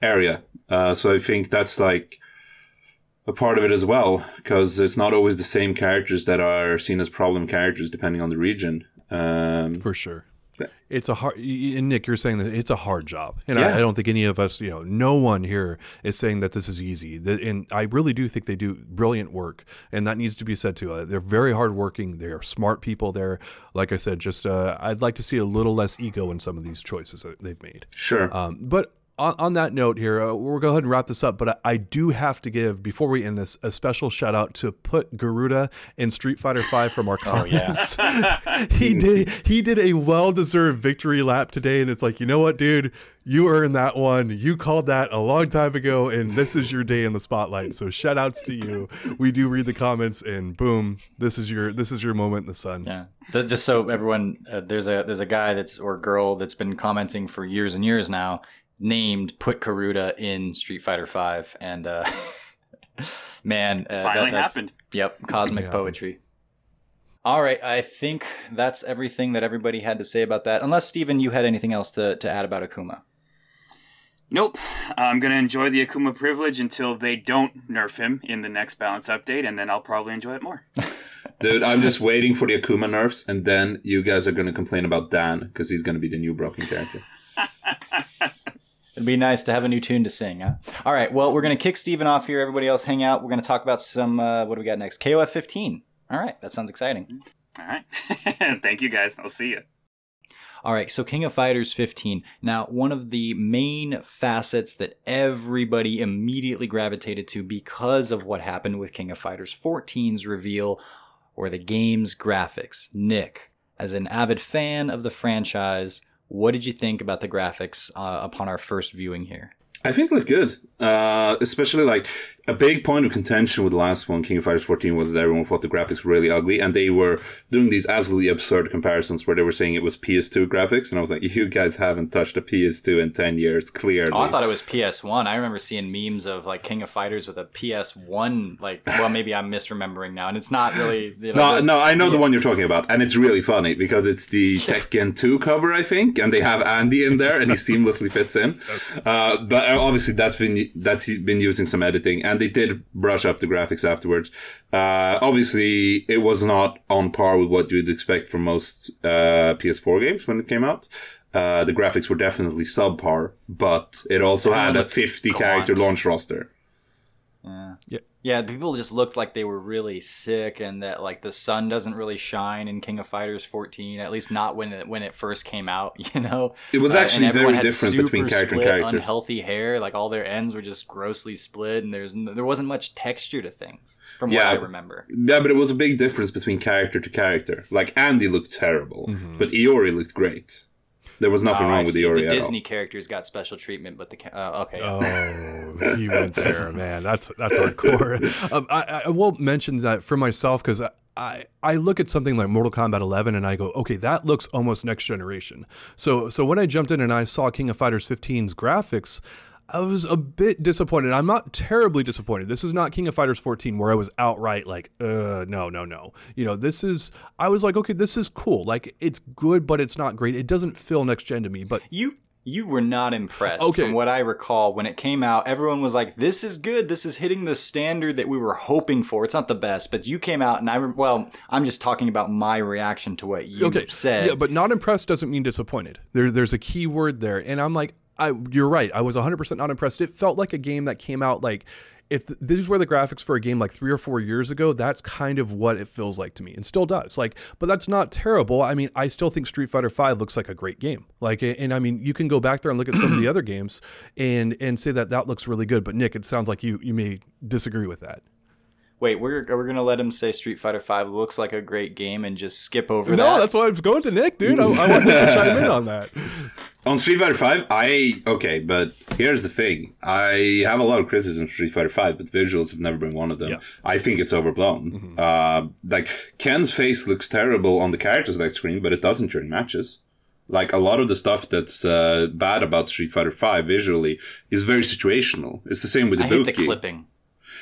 area. Uh, so I think that's like a part of it as well, because it's not always the same characters that are seen as problem characters depending on the region. Um, For sure it's a hard and nick you're saying that it's a hard job. And yeah. I, I, don't think any of us you know no one here is saying that this is easy. And i really do think they do brilliant work. And that needs to be said too. Uh, they're very hardworking. They're smart people there. Like i said just uh, i'd like to see a little less ego in some of these choices that they've made. Sure. Um, but on, on that note here, uh, we'll go ahead and wrap this up. But I, I do have to give before we end this a special shout out to put Garuda in Street Fighter Five from our comments. he did he did a well deserved victory lap today, and it's like you know what, dude, you earned that one. You called that a long time ago, and this is your day in the spotlight. So shout outs to you. We do read the comments, and boom, this is your this is your moment in the sun. Yeah. Just so everyone, uh, there's a there's a guy that's or girl that's been commenting for years and years now, named Put Garuda in Street Fighter Five, and uh, man, uh, Finally that's- happened. Yep, cosmic Yeah. poetry. All right, I think that's everything that everybody had to say about that. Unless Steven, you had anything else to, to add about Akuma. Nope. I'm gonna enjoy the Akuma privilege until they don't nerf him in the next balance update, and then I'll probably enjoy it more. Dude, I'm just waiting for the Akuma nerfs, and then you guys are going to complain about Dan because he's going to be the new broken character. It'd be nice to have a new tune to sing, huh? All right, well, we're going to kick Steven off here. Everybody else hang out. We're going to talk about some, uh, what do we got next? KOF 15. All right, that sounds exciting. All right. Thank you guys. I'll see you. All right, so King of Fighters 15. Now, one of the main facets that everybody immediately gravitated to because of what happened with King of Fighters 14's reveal were the game's graphics. Nick, as an avid fan of the franchise, what did you think about the graphics uh, upon our first viewing here? I think look good. Uh, especially like a big point of contention with the last one, King of Fighters 14, was that everyone thought the graphics were really ugly, and they were doing these absolutely absurd comparisons where they were saying it was PS2 graphics, and I was like, you guys haven't touched a PS2 in 10 years, clearly. Oh, I thought it was PS1. I remember seeing memes of like King of Fighters with a PS1. Like, well, maybe I'm misremembering now, and it's not really. You know, No, the- no, I know the one you're talking about, and it's really funny because it's the Tekken 2 cover, I think, and they have Andy in there, and he seamlessly fits in. Uh, but uh, obviously, that's been that's been using some editing, and they did brush up the graphics afterwards. Uh, obviously, it was not on par with what you'd expect from most uh, PS4 games when it came out. Uh, the graphics were definitely subpar, but it also Everyone had a looked 50 character launch roster. Yeah. Yeah. Yeah, people just looked like they were really sick, and that like the sun doesn't really shine in King of Fighters 14. At least not when it when it first came out. You know, It was Uh, actually and everyone very different between character and character. Unhealthy hair, like all their ends were just grossly split, and there's n- there wasn't much texture to things from Yeah. what I remember. Yeah, but it was a big difference between character to character. Like Andy looked terrible, Mhm. but Iori looked great. There was nothing Oh, wrong I with see. Iori The at Disney characters got special treatment, but the uh, okay. Oh, he went there, man. That's that's hardcore. Um, I, I will mention that for myself because I I look at something like Mortal Kombat 11 and I go, okay, that looks almost next generation. So so when I jumped in and I saw King of Fighters 15's graphics. I was a bit disappointed. I'm not terribly disappointed. This is not King of Fighters 14 where I was outright like, uh, no, no, no. You know, this is, I was like, okay, this is cool. Like, it's good, but it's not great. It doesn't feel next gen to me. But You you were not impressed. Okay. From what I recall, when it came out, everyone was like, "This is good. This is hitting the standard that we were hoping for." It's not the best, but you came out, and I re- well, I'm just talking about my reaction to what you okay said. yeah but not impressed doesn't mean disappointed there, there's a key word there and i'm like I, you're right. I was 100% not impressed. It felt like a game that came out like if these were the graphics for a game like three or four years ago that's kind of what it feels like to me and still does. Like but that's not terrible. I mean i still think street fighter 5 looks like a great game. Like and i mean you can go back there and look at some of the other games and and say that that looks really good but nick it sounds like you you may disagree with that Wait, we're we're gonna let him say Street Fighter Five looks like a great game and just skip over no that. that's why i was going to nick dude i, I want nick to chime in on that On Street Fighter Five, I okay, but here's the thing: I have a lot of criticism of Street Fighter Five, but visuals have never been one of them. Yeah. I think it's overblown. Uh, like Ken's face looks terrible on the character select screen, but it doesn't during matches. Like a lot of the stuff that's uh, bad about Street Fighter Five visually is very situational. It's the same with I hate the Ibuki. clipping.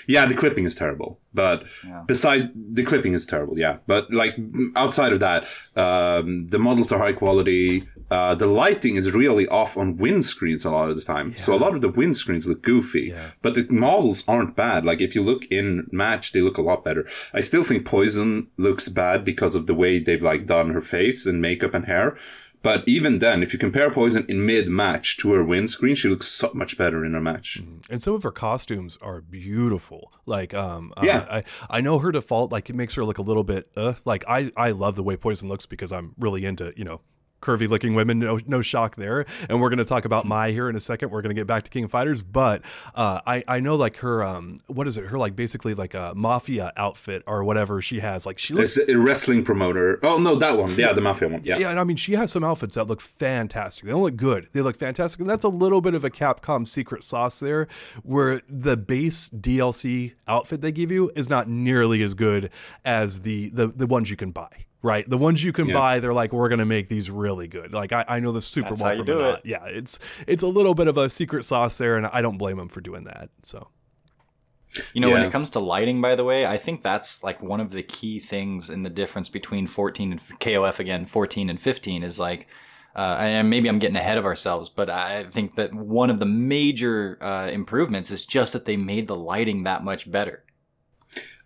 Yeah, the clipping is terrible. But Yeah. beside the clipping is terrible, yeah. But like outside of that, um, the models are high quality. Uh, the lighting is really off on windscreens a lot of the time. So a lot of the windscreens look goofy. Yeah. But the models aren't bad. Like if you look in match, they look a lot better. I still think Poison looks bad because of the way they've like done her face and makeup and hair. But even then, if you compare Poison in mid match to her windscreen, she looks so much better in her match. and some of her costumes are beautiful. Like, um, Yeah. I I know her default like it makes her look a little bit uh like I I love the way Poison looks because I'm really into you know curvy looking women. No, no shock there. And we're going to talk about Mai here in a second. We're going to get back to King of Fighters, but uh, I I know like her um what is it? Her like basically like a mafia outfit or whatever she has. Like she looks. It's a wrestling promoter. Oh no, that one. Yeah, the mafia one. Yeah. Yeah, and I mean, she has some outfits that look fantastic. They don't look good. They look fantastic, and that's a little bit of a Capcom secret sauce there, where the base DLC outfit they give you is not nearly as good as the the, the ones you can buy. Right, the ones you can Yeah. buy, they're like, we're gonna make these really good. Like I, I know the Super That's Bowl how you from do it. Yeah, it's it's a little bit of a secret sauce there, and I don't blame them for doing that. So You know, when it comes to lighting, by the way, I think that's like one of the key things in the difference between 14 and KOF again, 14 and 15 is like, uh, and maybe I'm getting ahead of ourselves, but I think that one of the major uh, improvements is just that they made the lighting that much better.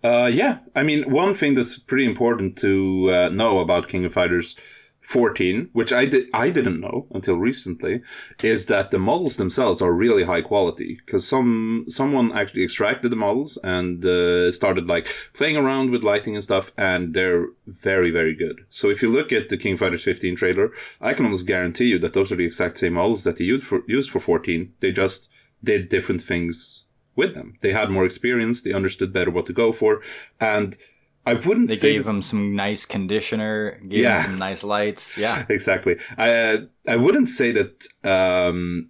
Uh, yeah, I mean, one thing that's pretty important to uh, know about King of Fighters 14, which I did I didn't know until recently, is that the models themselves are really high quality. Because some someone actually extracted the models and uh, started like playing around with lighting and stuff, and they're very very good. So if you look at the King of Fighters 15 trailer, I can almost guarantee you that those are the exact same models that they used for used for 14. They just did different things with them. They had more experience. They understood better what to go for, and I wouldn't They say gave them some nice conditioner, gave Yeah. them some nice lights. Yeah. exactly. I uh, I wouldn't say that um,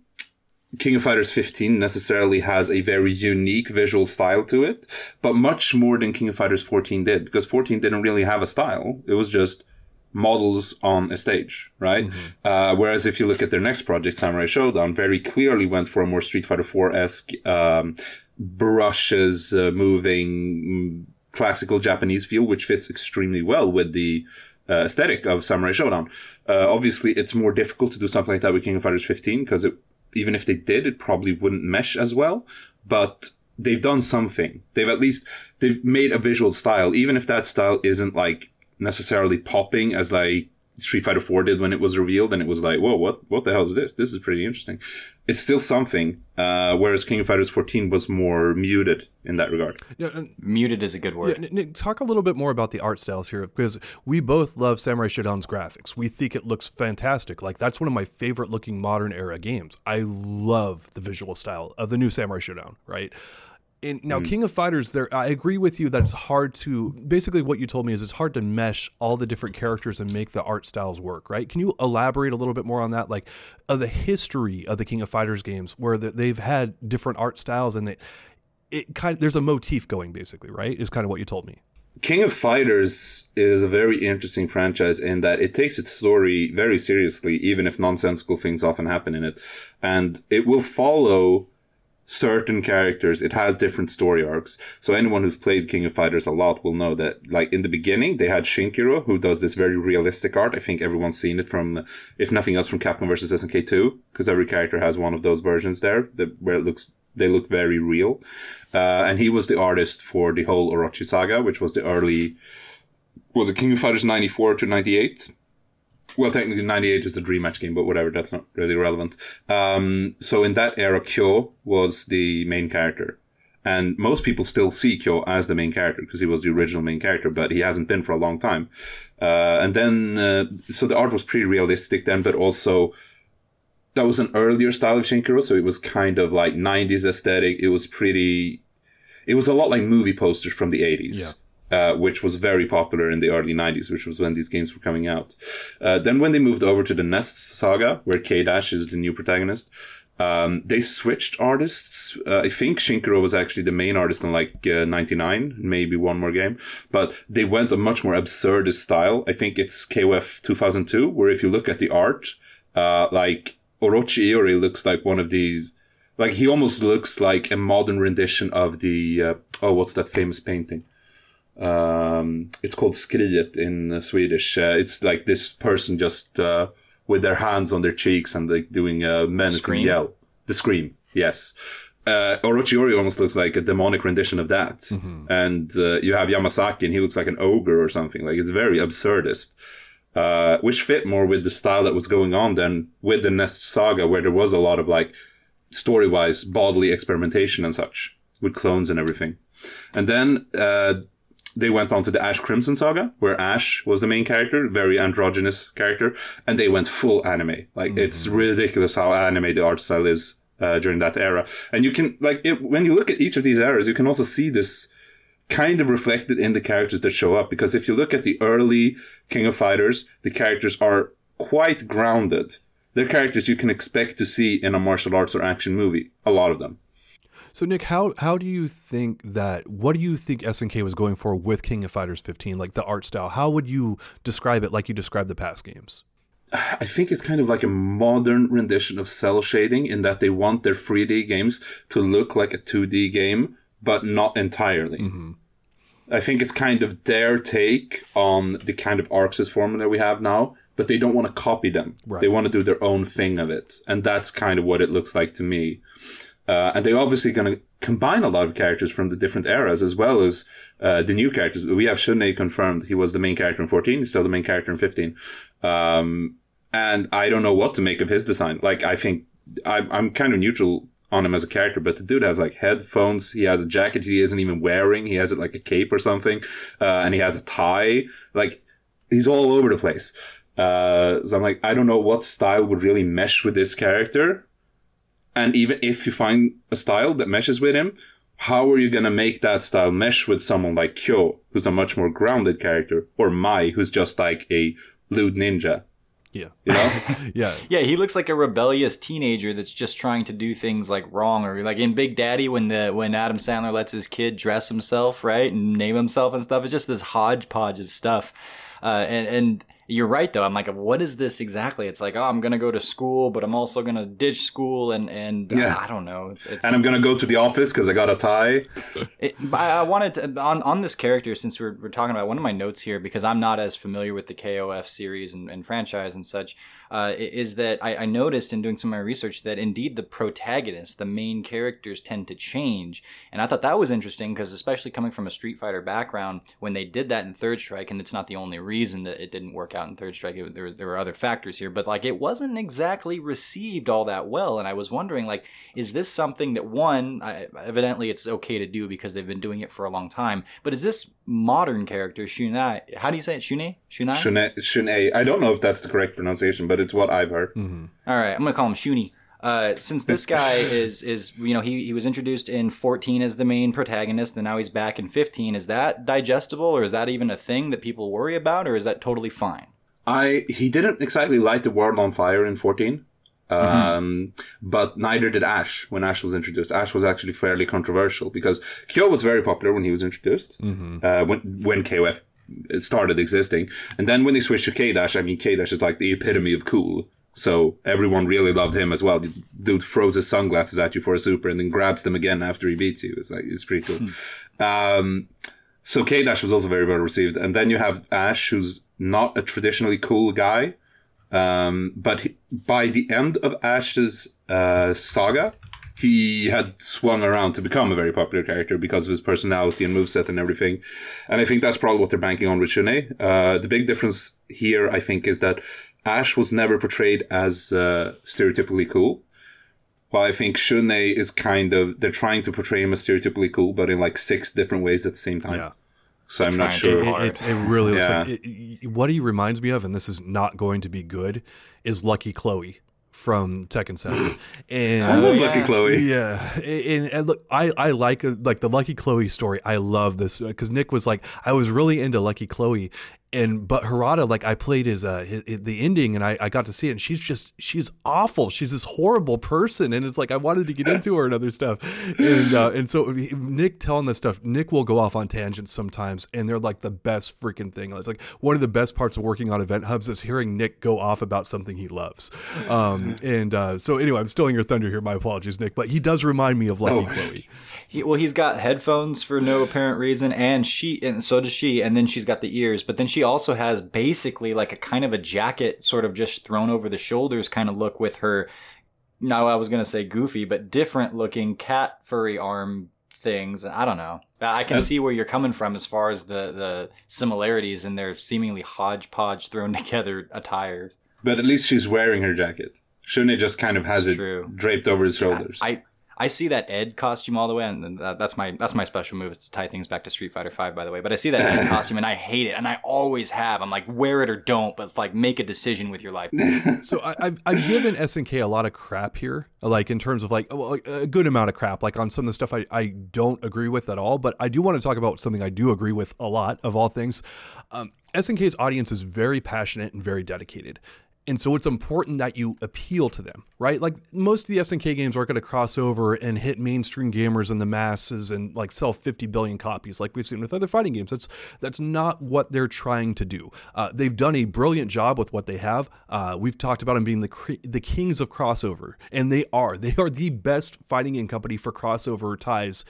King of Fighters 15 necessarily has a very unique visual style to it, but much more than King of Fighters 14 did, because 14 didn't really have a style. It was just models on a stage, right? Uh, whereas if you look at their next project, Samurai Shodown, very clearly went for a more Street Fighter 4 esque um, brushes, uh, moving, mm, classical Japanese feel, which fits extremely well with the uh, aesthetic of Samurai Shodown. Uh, obviously, it's more difficult to do something like that with King of Fighters 15 because even if they did, it probably wouldn't mesh as well. But they've done something. They've at least they've made a visual style, even if that style isn't like necessarily popping as like Street Fighter 4 did when it was revealed, and it was like, whoa, what what the hell is this? This is pretty interesting. It's still something. Uh, whereas King of Fighters 14 was more muted in that regard. yeah, and Muted is a good word. Yeah, Nick, Nick, talk a little bit more about the art styles here because we both love Samurai Shodown's graphics. We think it looks fantastic. Like that's one of my favorite looking modern era games. I love the visual style of the new Samurai Shodown, right? And now mm. King of Fighters there I agree with you that it's hard to basically what you told me is it's hard to mesh all the different characters and make the art styles work, right? Can you elaborate a little bit more on that like of the history of the King of Fighters games where the, they've had different art styles and they it kind of, there's a motif going basically, right? Is kind of what you told me. King of Fighters is a very interesting franchise in that it takes its story very seriously, even if nonsensical things often happen in it. And it will follow certain characters. It has different story arcs. So anyone who's played King of Fighters a lot will know that, like, in the beginning, they had Shinkiro, who does this very realistic art. I think everyone's seen it from, if nothing else, from Capcom versus SNK 2, because every character has one of those versions there, that, where it looks, they look very real. Uh, and he was the artist for the whole Orochi saga, which was the early, was it King of Fighters 94 to 98? Well, technically 98 is the Dream Match game, but whatever, that's not really relevant. Um, so in that era, Kyo was the main character. And most people still see Kyo as the main character because he was the original main character, but he hasn't been for a long time. Uh, and then, uh, so the art was pretty realistic then, but also that was an earlier style of Shinkiro, so it was kind of like 90s aesthetic. It was pretty, it was a lot like movie posters from the 80s. Uh, which was very popular in the early 90s, which was when these games were coming out. Uh, then when they moved over to the Nest saga, where K-Dash is the new protagonist, um, they switched artists. Uh, I think Shinkiro was actually the main artist in like uh, 99, maybe one more game, but they went a much more absurdist style. I think it's KOF 2002, where if you look at the art, uh, like Orochi Iori looks like one of these, like he almost looks like a modern rendition of the, uh, oh, what's that famous painting? Um, it's called Skriet in Swedish. Uh, it's like this person just uh, with their hands on their cheeks and like doing a menacing Scream? yell. The scream, yes. Uh, Orochi Iori almost looks like a demonic rendition of that. And uh, you have Yamazaki and he looks like an ogre or something. Like it's very absurdist. Uh, which fit more with the style that was going on than with the Nest saga, where there was a lot of like story wise bodily experimentation and such with clones and everything. And then uh, they went on to the Ash Crimson saga, where Ash was the main character, very androgynous character, and they went full anime. Like it's ridiculous how anime the art style is uh, during that era. And you can like it, when you look at each of these eras, you can also see this kind of reflected in the characters that show up. Because if you look at the early King of Fighters, the characters are quite grounded. They're characters you can expect to see in a martial arts or action movie. A lot of them. So Nick, how how do you think that what do you think SNK was going for with King of Fighters 15 like the art style? How would you describe it like you described the past games? I think it's kind of like a modern rendition of cell shading in that they want their 3D games to look like a 2D game, but not entirely. Mm-hmm. I think it's kind of their take on the kind of Arc Sys formula we have now, but they don't want to copy them. Right. They want to do their own thing of it. And that's kind of what it looks like to me. Uh, and they're obviously going to combine a lot of characters from the different eras as well as uh, the new characters. We have Shunei confirmed. He was the main character in 14. He's still the main character in 15. Um, and I don't know what to make of his design. Like, I think I'm, I'm kind of neutral on him as a character, but the dude has like headphones. He has a jacket he isn't even wearing. He has it like a cape or something. Uh, and he has a tie. Like, he's all over the place. Uh, so I'm like, I don't know what style would really mesh with this character. And even if you find a style that meshes with him, how are you going to make that style mesh with someone like Kyo, who's a much more grounded character, or Mai, who's just like a lewd ninja? Yeah. You know? Yeah. Yeah, he looks like a rebellious teenager that's just trying to do things like wrong, or like in Big Daddy when the when Adam Sandler lets his kid dress himself, right, and name himself and stuff. It's just this hodgepodge of stuff, uh, and and you're right though. I'm like, what is this exactly? It's like, oh, I'm gonna go to school, but I'm also gonna ditch school, and and Yeah. uh, I don't know. It's, and I'm going to go to the office because I got a tie. It, I I wanted to on on this character since we're we're talking about one of my notes here because I'm not as familiar with the KOF series and, and franchise and such. Uh, is that I, I noticed in doing some of my research that indeed the protagonists, the main characters, tend to change, and I thought that was interesting because especially coming from a Street Fighter background, when they did that in Third Strike, and it's not the only reason that it didn't work out in Third Strike. It, there there were other factors here, but like it wasn't exactly received all that well, and I was wondering like is this something that one I, evidently it's okay to do because they've been doing it for a long time but is this modern character shunai how do you say it shunai shunai Shunai. Shune. I don't know if that's the correct pronunciation, but it's what I've heard. hmm all right i'm gonna call him shuni uh, since this guy is is you know he, he was introduced in 14 as the main protagonist and now he's back in 15 is that digestible or is that even a thing that people worry about or is that totally fine I he didn't exactly light the world on fire in 14. Um, but neither did Ash when Ash was introduced. Ash was actually fairly controversial because Kyo was very popular when he was introduced. hmm Uh, when when KOF started existing, and then when they switched to K Dash, I mean K Dash is like the epitome of cool. So everyone really loved him as well. The Dude throws his sunglasses at you for a super and then grabs them again after he beats you. It's like it's pretty cool. Um, so K Dash was also very well received, and then you have Ash, who's not a traditionally cool guy, um, but he, by the end of Ash's uh, saga, he had swung around to become a very popular character because of his personality and moveset and everything. And I think that's probably what they're banking on with Shunei. Uh, the big difference here, I think, is that Ash was never portrayed as uh, stereotypically cool. While I think Shunei is kind of, they're trying to portray him as stereotypically cool, but in like six different ways at the same time. Yeah. So I'm not sure. It, hard. it's- it really looks Yeah. like it, it- what he reminds me of, and this is not going to be good, is Lucky Chloe from Tekken 7. And I love Oh, Lucky yeah. Chloe. Yeah, and, and look, I I like uh, like the Lucky Chloe story. I love this because Nick was like, I was really into Lucky Chloe, and but Harada, like I played his uh his, the ending, and I I got to see it, and she's just she's awful. She's this horrible person, and it's like I wanted to get into her and other stuff, and uh, and so Nick telling this stuff, Nick will go off on tangents sometimes, and they're like the best freaking thing. It's like one of the best parts of working on Event Hubs is hearing Nick go off about something he loves. Um, and uh, so anyway, I'm stealing your thunder here. My apologies, Nick, but he does remind me of Lucky Oh. Chloe. He, well, he's got headphones for no apparent reason, and she, and so does she, and then she's got the ears. But then she also has basically like a kind of a jacket, sort of just thrown over the shoulders kind of look with her. Now I was gonna say goofy, but different looking cat furry arm things. And I don't know. I can see where you're coming from as far as the the similarities in their seemingly hodgepodge thrown together attire. But at least she's wearing her jacket. Shunei just kind of has It's it true. draped over his shoulders. I I see that Ed costume all the way, and that, that's my that's my special move is to tie things back to Street Fighter Five, by the way. But I see that Ed costume and I hate it, and I always have. I'm like, wear it or don't, but like make a decision with your life. so I, have I've given SNK a lot of crap here, like in terms of like a good amount of crap, like on some of the stuff I I don't agree with at all. But I do want to talk about something I do agree with a lot of all things. Um, SNK's audience is very passionate and very dedicated. And so it's important that you appeal to them, right? Like most of the SNK games aren't going to cross over and hit mainstream gamers and the masses and like sell 50 billion copies like we've seen with other fighting games. That's that's not what they're trying to do. Uh, they've done a brilliant job with what they have. Uh, we've talked about them being the the kings of crossover, and they are. They are the best fighting game company for crossover ties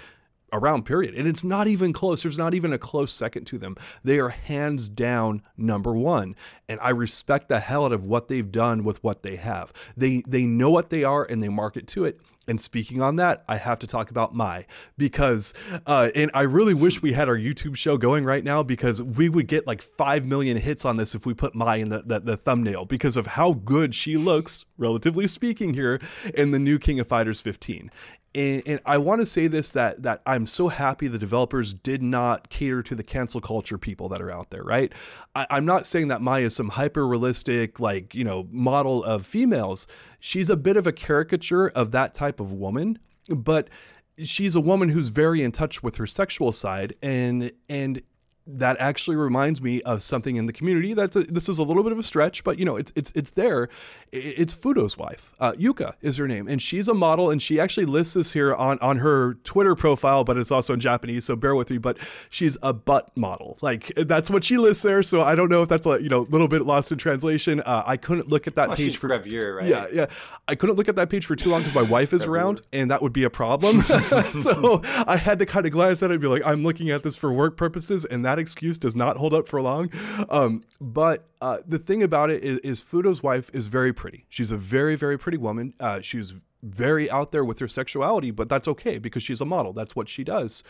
around period. And it's not even close there's not even a close second to them. They are hands down number one. And i respect the hell out of what they've done with what they have. They they know what they are and they market to it. And speaking on that, I have to talk about Mai because, uh, and I really wish we had our YouTube show going right now because we would get like 5 million hits on this if we put Mai in the, the, the thumbnail because of how good she looks, relatively speaking, here in the new King of Fighters 15 and, and I want to say this that that I'm so happy the developers did not cater to the cancel culture people that are out there, right? I, I'm not saying that Maya is some hyper realistic, like, you know, model of females. She's a bit of a caricature of that type of woman, but she's a woman who's very in touch with her sexual side and and that actually reminds me of something in the community. That's a, this is a little bit of a stretch, but you know it's it's it's there. It's Fudo's wife, uh, Yuka is her name, and she's a model, and she actually lists this here on on her Twitter profile, but it's also in Japanese, so bear with me. But she's a butt model, like that's what she lists there. So I don't know if that's a you know a little bit lost in translation. Uh, I couldn't look at that well, page for gravure, right? Yeah, yeah. I couldn't look at that page for too long because my wife is around, and that would be a problem. so I had to kind of glance at it and be like, I'm looking at this for work purposes, and that excuse does not hold up for long. Um, but uh, the thing about it is, is, Fudo's wife is very pretty. She's a very, very pretty woman. Uh, she's very out there with her sexuality, but that's okay because she's a model. That's what she does.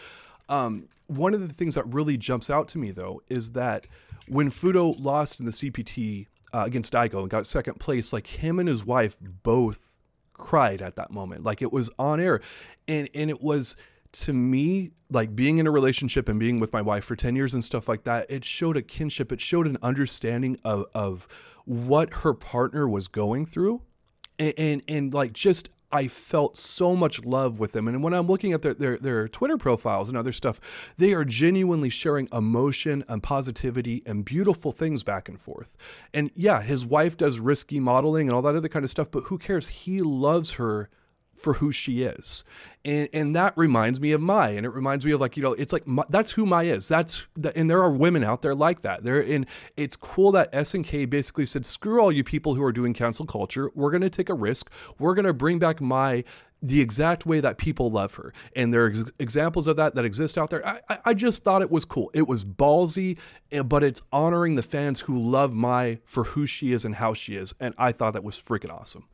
Um, one of the things that really jumps out to me, though, is that when Fudo lost in the CPT uh, against Daigo and got second place, like him and his wife both cried at that moment. Like it was on air. And and it was to me, like being in a relationship and being with my wife for 10 years and stuff like that, it showed a kinship. It showed an understanding of, of what her partner was going through. And, and, and like just, I felt so much love with them. And when I'm looking at their, their, their Twitter profiles and other stuff, they are genuinely sharing emotion and positivity and beautiful things back and forth. And yeah, his wife does risky modeling and all that other kind of stuff, but who cares? He loves her for who she is. And and that reminds me of Mai and it reminds me of like, you know, it's like that's who Mai is. That's the, and there are women out there like that. There and it's cool that SNK basically said screw all you people who are doing cancel culture. We're going to take a risk. We're going to bring back Mai the exact way that people love her. And there are ex- examples of that that exist out there. I, I just thought it was cool. It was ballsy, eh, but it's honoring the fans who love Mai for who she is and how she is. And I thought that was freaking awesome.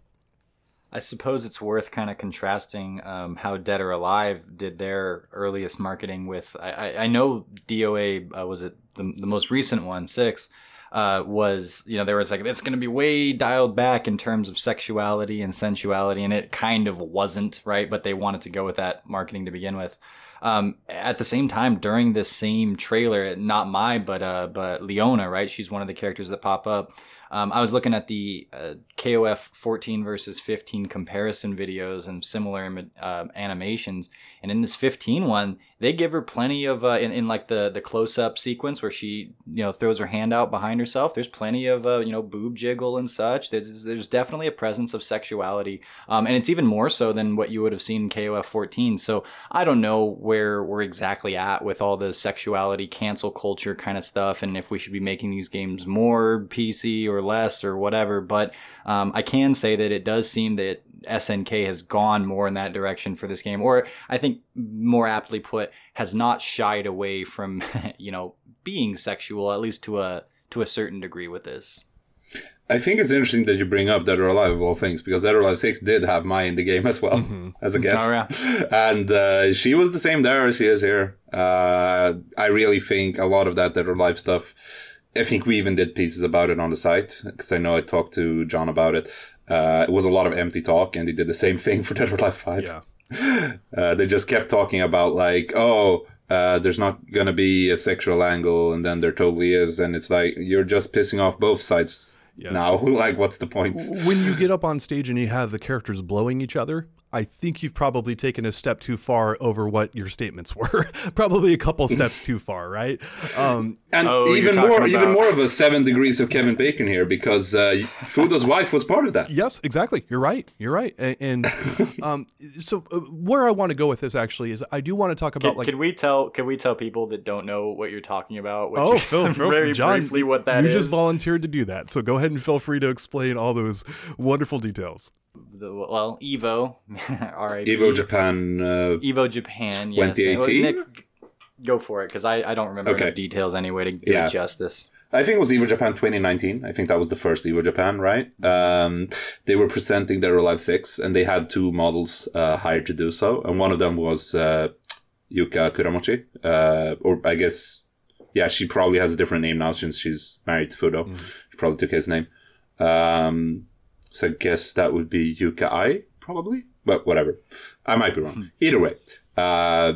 I suppose it's worth kind of contrasting um, how Dead or Alive did their earliest marketing with. I, I, I know DOA uh, was it the, the most recent one, six. Uh, was you know there was like it's going to be way dialed back in terms of sexuality and sensuality, and it kind of wasn't right, but they wanted to go with that marketing to begin with. Um, at the same time, during this same trailer, not Mai, but uh, but Leona, right? She's one of the characters that pop up. Um, I was looking at the uh, KOF 14 versus 15 comparison videos and similar uh, animations, and in this 15 one, they give her plenty of uh, in, in like the the close up sequence where she you know throws her hand out behind herself. There's plenty of uh, you know boob jiggle and such. There's there's definitely a presence of sexuality, um, and it's even more so than what you would have seen in KOF 14. So I don't know where we're exactly at with all the sexuality cancel culture kind of stuff, and if we should be making these games more PC or less or whatever. But um, I can say that it does seem that SNK has gone more in that direction for this game, or I think more aptly put, has not shied away from you know being sexual at least to a to a certain degree with this. I think it's interesting that you bring up Dead or Alive of all things because Dead or Alive Six did have Mai in the game as well mm-hmm. as a guest, oh, yeah. and uh, she was the same there as she is here. Uh, I really think a lot of that Dead or Alive stuff. I think we even did pieces about it on the site because I know I talked to John about it. Uh, it was a lot of empty talk, and they did the same thing for Dead or Alive Five. Yeah. uh, they just kept talking about like, oh, uh, there's not gonna be a sexual angle, and then there totally is, and it's like you're just pissing off both sides Yeah. now. like, what's the point? when you get up on stage and you have the characters blowing each other, I think you've probably taken a step too far over what your statements were. probably a couple steps too far, right? Um, And Oh, even talking more, even more of a seven degrees of Kevin Bacon here because uh, Fudo's wife was part of that. yes, exactly. You're right. You're right. A- And, um, so uh, where I want to go with this actually is I do want to talk about Can, like can we tell? Can we tell people that don't know what you're talking about? What Oh, Phil, Phil, very John, briefly what that you is. just volunteered to do that, so go ahead and feel free to explain all those wonderful details. The- well, Evo, R.I.P. Evo Japan. Uh, Evo Japan. Yes. 2018? Nick, go for it because I, I don't remember Okay. the details anyway to do Yeah. justice. I think it was Evo Japan 2019. I think that was the first Evo Japan, right? Um, they were presenting their Alive 6, and they had two models uh, hired to do so. And one of them was uh, Yuka Kuramochi. Uh, or I guess, yeah, she probably has a different name now since she's married to Fudo. She probably took his name. Um, so I guess that would be Yuka Ai, probably. But whatever. I might be wrong. Either way. Uh,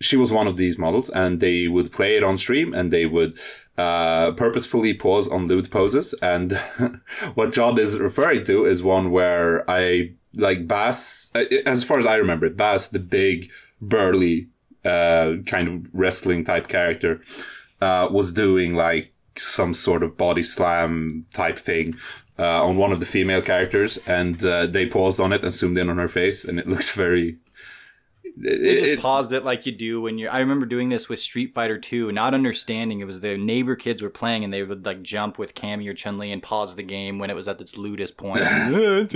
she was one of these models and they would play it on stream and they would uh, purposefully pause on lewd poses. And what John is referring to is one where I like Bass, uh, as far as I remember it, Bass, the big, burly, uh, kind of wrestling type character, uh, was doing like some sort of body slam type thing. Uh, on one of the female characters, and uh, they paused on it and zoomed in on her face, and it looked very. They just it- paused it like you do when you're. I remember doing this with Street Fighter 2, not understanding it was the neighbor kids were playing and they would like jump with Cammy or Chun Li and pause the game when it was at its lewdest point.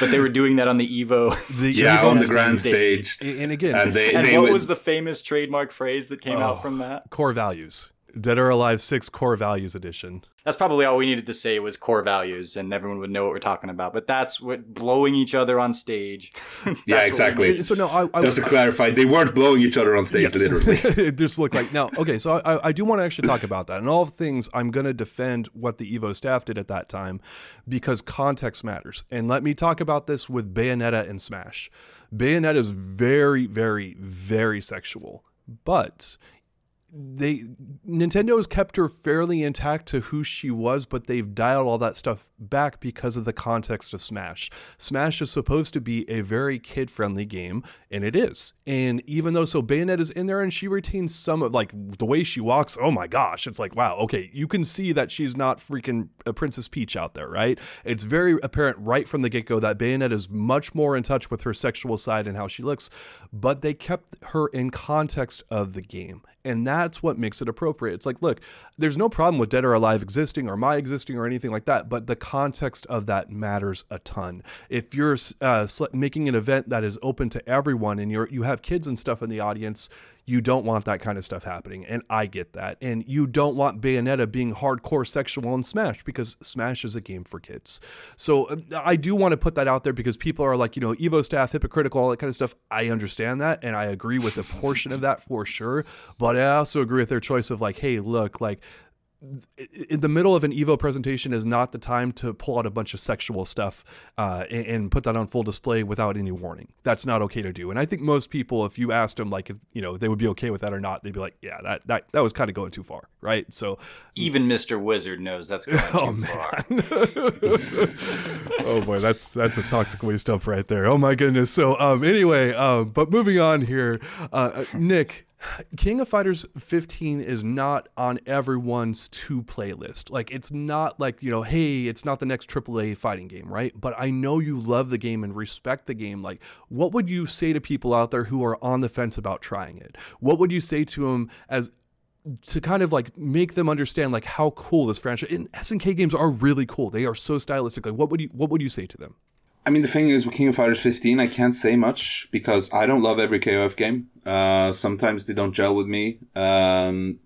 But they were doing that on the Evo. The yeah, Evo on the grand stage. stage. And again, And they, And they what would, was the famous trademark phrase that came Oh. out from that? core values. Dead or Alive 6 Core Values Edition. That's probably all we needed to say was core values, and everyone would know what we're talking about. But that's what blowing each other on stage. Yeah, exactly. So, no, I, I Just to clarify, they weren't blowing each other on stage, Yes. literally. it just looked like now. Okay, so I, I do want to actually talk about that. And all things, I'm going to defend what the Evo staff did at that time because context matters. And let me talk about this with Bayonetta and Smash. Bayonetta is very, very, very sexual, but they Nintendo has kept her fairly intact to who she was, but they've dialed all that stuff back because of the context of Smash. Smash is supposed to be a very kid friendly game, and it is. And even though so Bayonetta is in there and she retains some of like the way she walks, oh my gosh, it's like wow, okay, you can see that she's not freaking a Princess Peach out there, right? It's very apparent right from the get go that Bayonetta is much more in touch with her sexual side and how she looks, but they kept her in context of the game. And that's what makes it appropriate. It's like, look, there's no problem with Dead or Alive existing or Mai existing or anything like that, but the context of that matters a ton. If you're uh, making an event that is open to everyone and you're you have kids and stuff in the audience, you don't want that kind of stuff happening. And I get that. And you don't want Bayonetta being hardcore sexual in Smash because Smash is a game for kids. So I do want to put that out there because people are like, you know, Evo staff, hypocritical, all that kind of stuff. I understand that. And I agree with a portion of that for sure. But I also agree with their choice of like, hey, look, like, in the middle of an Evo presentation is not the time to pull out a bunch of sexual stuff uh, and, and put that on full display without any warning. That's not okay to do. And I think most people, if you asked them like if you know they would be okay with that or not, they'd be like, yeah, that that that was kind of going too far, right? So, Even Mr. Wizard knows that's going oh too far. man, oh boy, that's that's a toxic waste up right there. Oh my goodness. So um, anyway, um, but moving on here, uh, Nick. King of Fighters 15 is not on everyone's to playlist. Like it's not like, you know, hey, it's not the next AAA fighting game, right? But I know you love the game and respect the game. Like what would you say to people out there who are on the fence about trying it? What would you say to them as to kind of like make them understand like how cool this franchise and SNK games are really cool. They are so stylistic. Like what would you what would you say to them? I mean, the thing is, with King of Fighters 15, I can't say much because I don't love every KOF game. Uh, sometimes they don't gel with me. Um,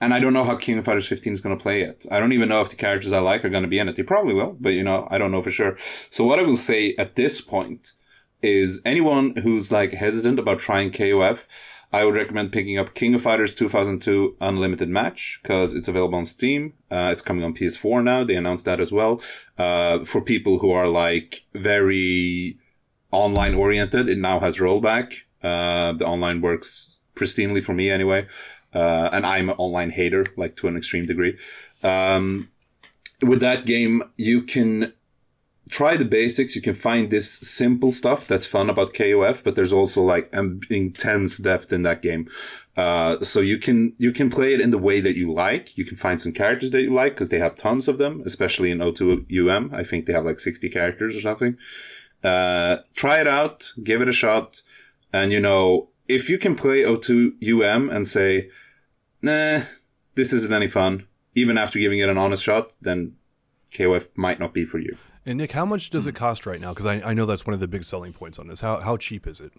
and I don't know how King of Fighters 15 is going to play it. I don't even know if the characters I like are going to be in it. They probably will, but you know, I don't know for sure. So what I will say at this point is anyone who's like hesitant about trying KOF, I would recommend picking up King of Fighters 2002 Unlimited Match because it's available on Steam. Uh, it's coming on PS4 now. They announced that as well. Uh, for people who are like very online oriented. It now has rollback. Uh, the online works pristinely for me anyway. Uh, and I'm an online hater, like to an extreme degree. Um, with that game, you can try the basics. You can find this simple stuff that's fun about KOF, but there's also like intense depth in that game. Uh, so you can you can play it in the way that you like. You can find some characters that you like because they have tons of them, especially in O2 UM. I think they have like 60 characters or something. Uh, try it out, give it a shot, and you know if you can play O2 UM and say, "Nah, this isn't any fun," even after giving it an honest shot, then KOF might not be for you. And Nick, how much does it cost right now? Because I, I know that's one of the big selling points on this. How how cheap is it?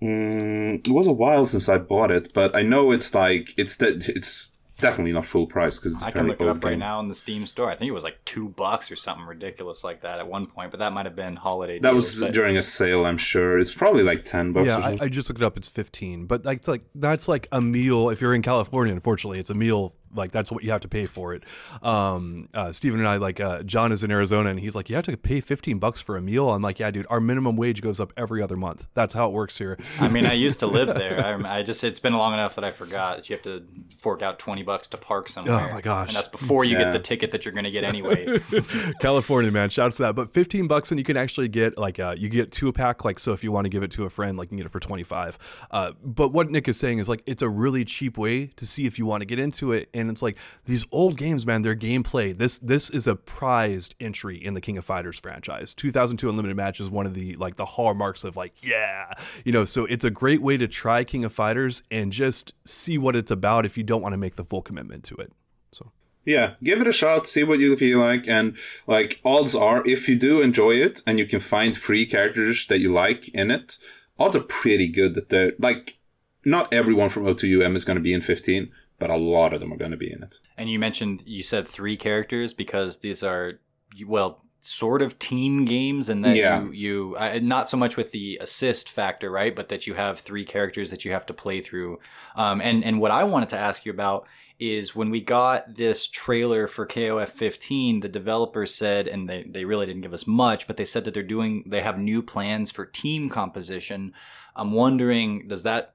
Mm, it was a while since I bought it, but I know it's like it's that it's definitely not full price because it's a I can look it old up right now in the Steam store. I think it was like two bucks or something ridiculous like that at one point, but that might have been holiday. That deals, was but- during a sale, I'm sure. It's probably like ten bucks. yeah, or I, something. I just looked it up. It's fifteen, but like, it's like that's like a meal. If you're in California, unfortunately, it's a meal. Like that's what you have to pay for it. Um, uh, Steven and I, like, uh, John is in Arizona, and he's like, you have to pay fifteen bucks for a meal. I'm like, yeah, dude, our minimum wage goes up every other month. That's how it works here. I mean, I used to live there. I, I just it's been long enough that I forgot that you have to fork out twenty bucks to park somewhere. Oh, my gosh. And that's before you Yeah. get the ticket that you're going to get anyway. California, man, shouts to that. But fifteen bucks, and you can actually get like uh, you get two a pack. Like, so if you want to give it to a friend, like you can get it for twenty five. Uh, but what Nick is saying is like it's a really cheap way to see if you want to get into it, and it's like these old games, man. Their gameplay. This this is a prized entry in the King of Fighters franchise. Two thousand two Unlimited Match is one of the like the hallmarks of like yeah, you know. So it's a great way to try King of Fighters and just see what it's about if you don't want to make the full commitment to it. So. Yeah, give it a shot, see what you feel like, and like odds are, if you do enjoy it and you can find free characters that you like in it, odds are pretty good that they're like not everyone from O2UM is going to be in 15, but a lot of them are going to be in it. and you mentioned you said three characters because these are well sort of team games and that Yeah. you you uh, not so much with the assist factor right but that you have three characters that you have to play through um, and and what i wanted to ask you about is when we got this trailer for kof 15 the developers said and they, they really didn't give us much but they said that they're doing they have new plans for team composition i'm wondering does that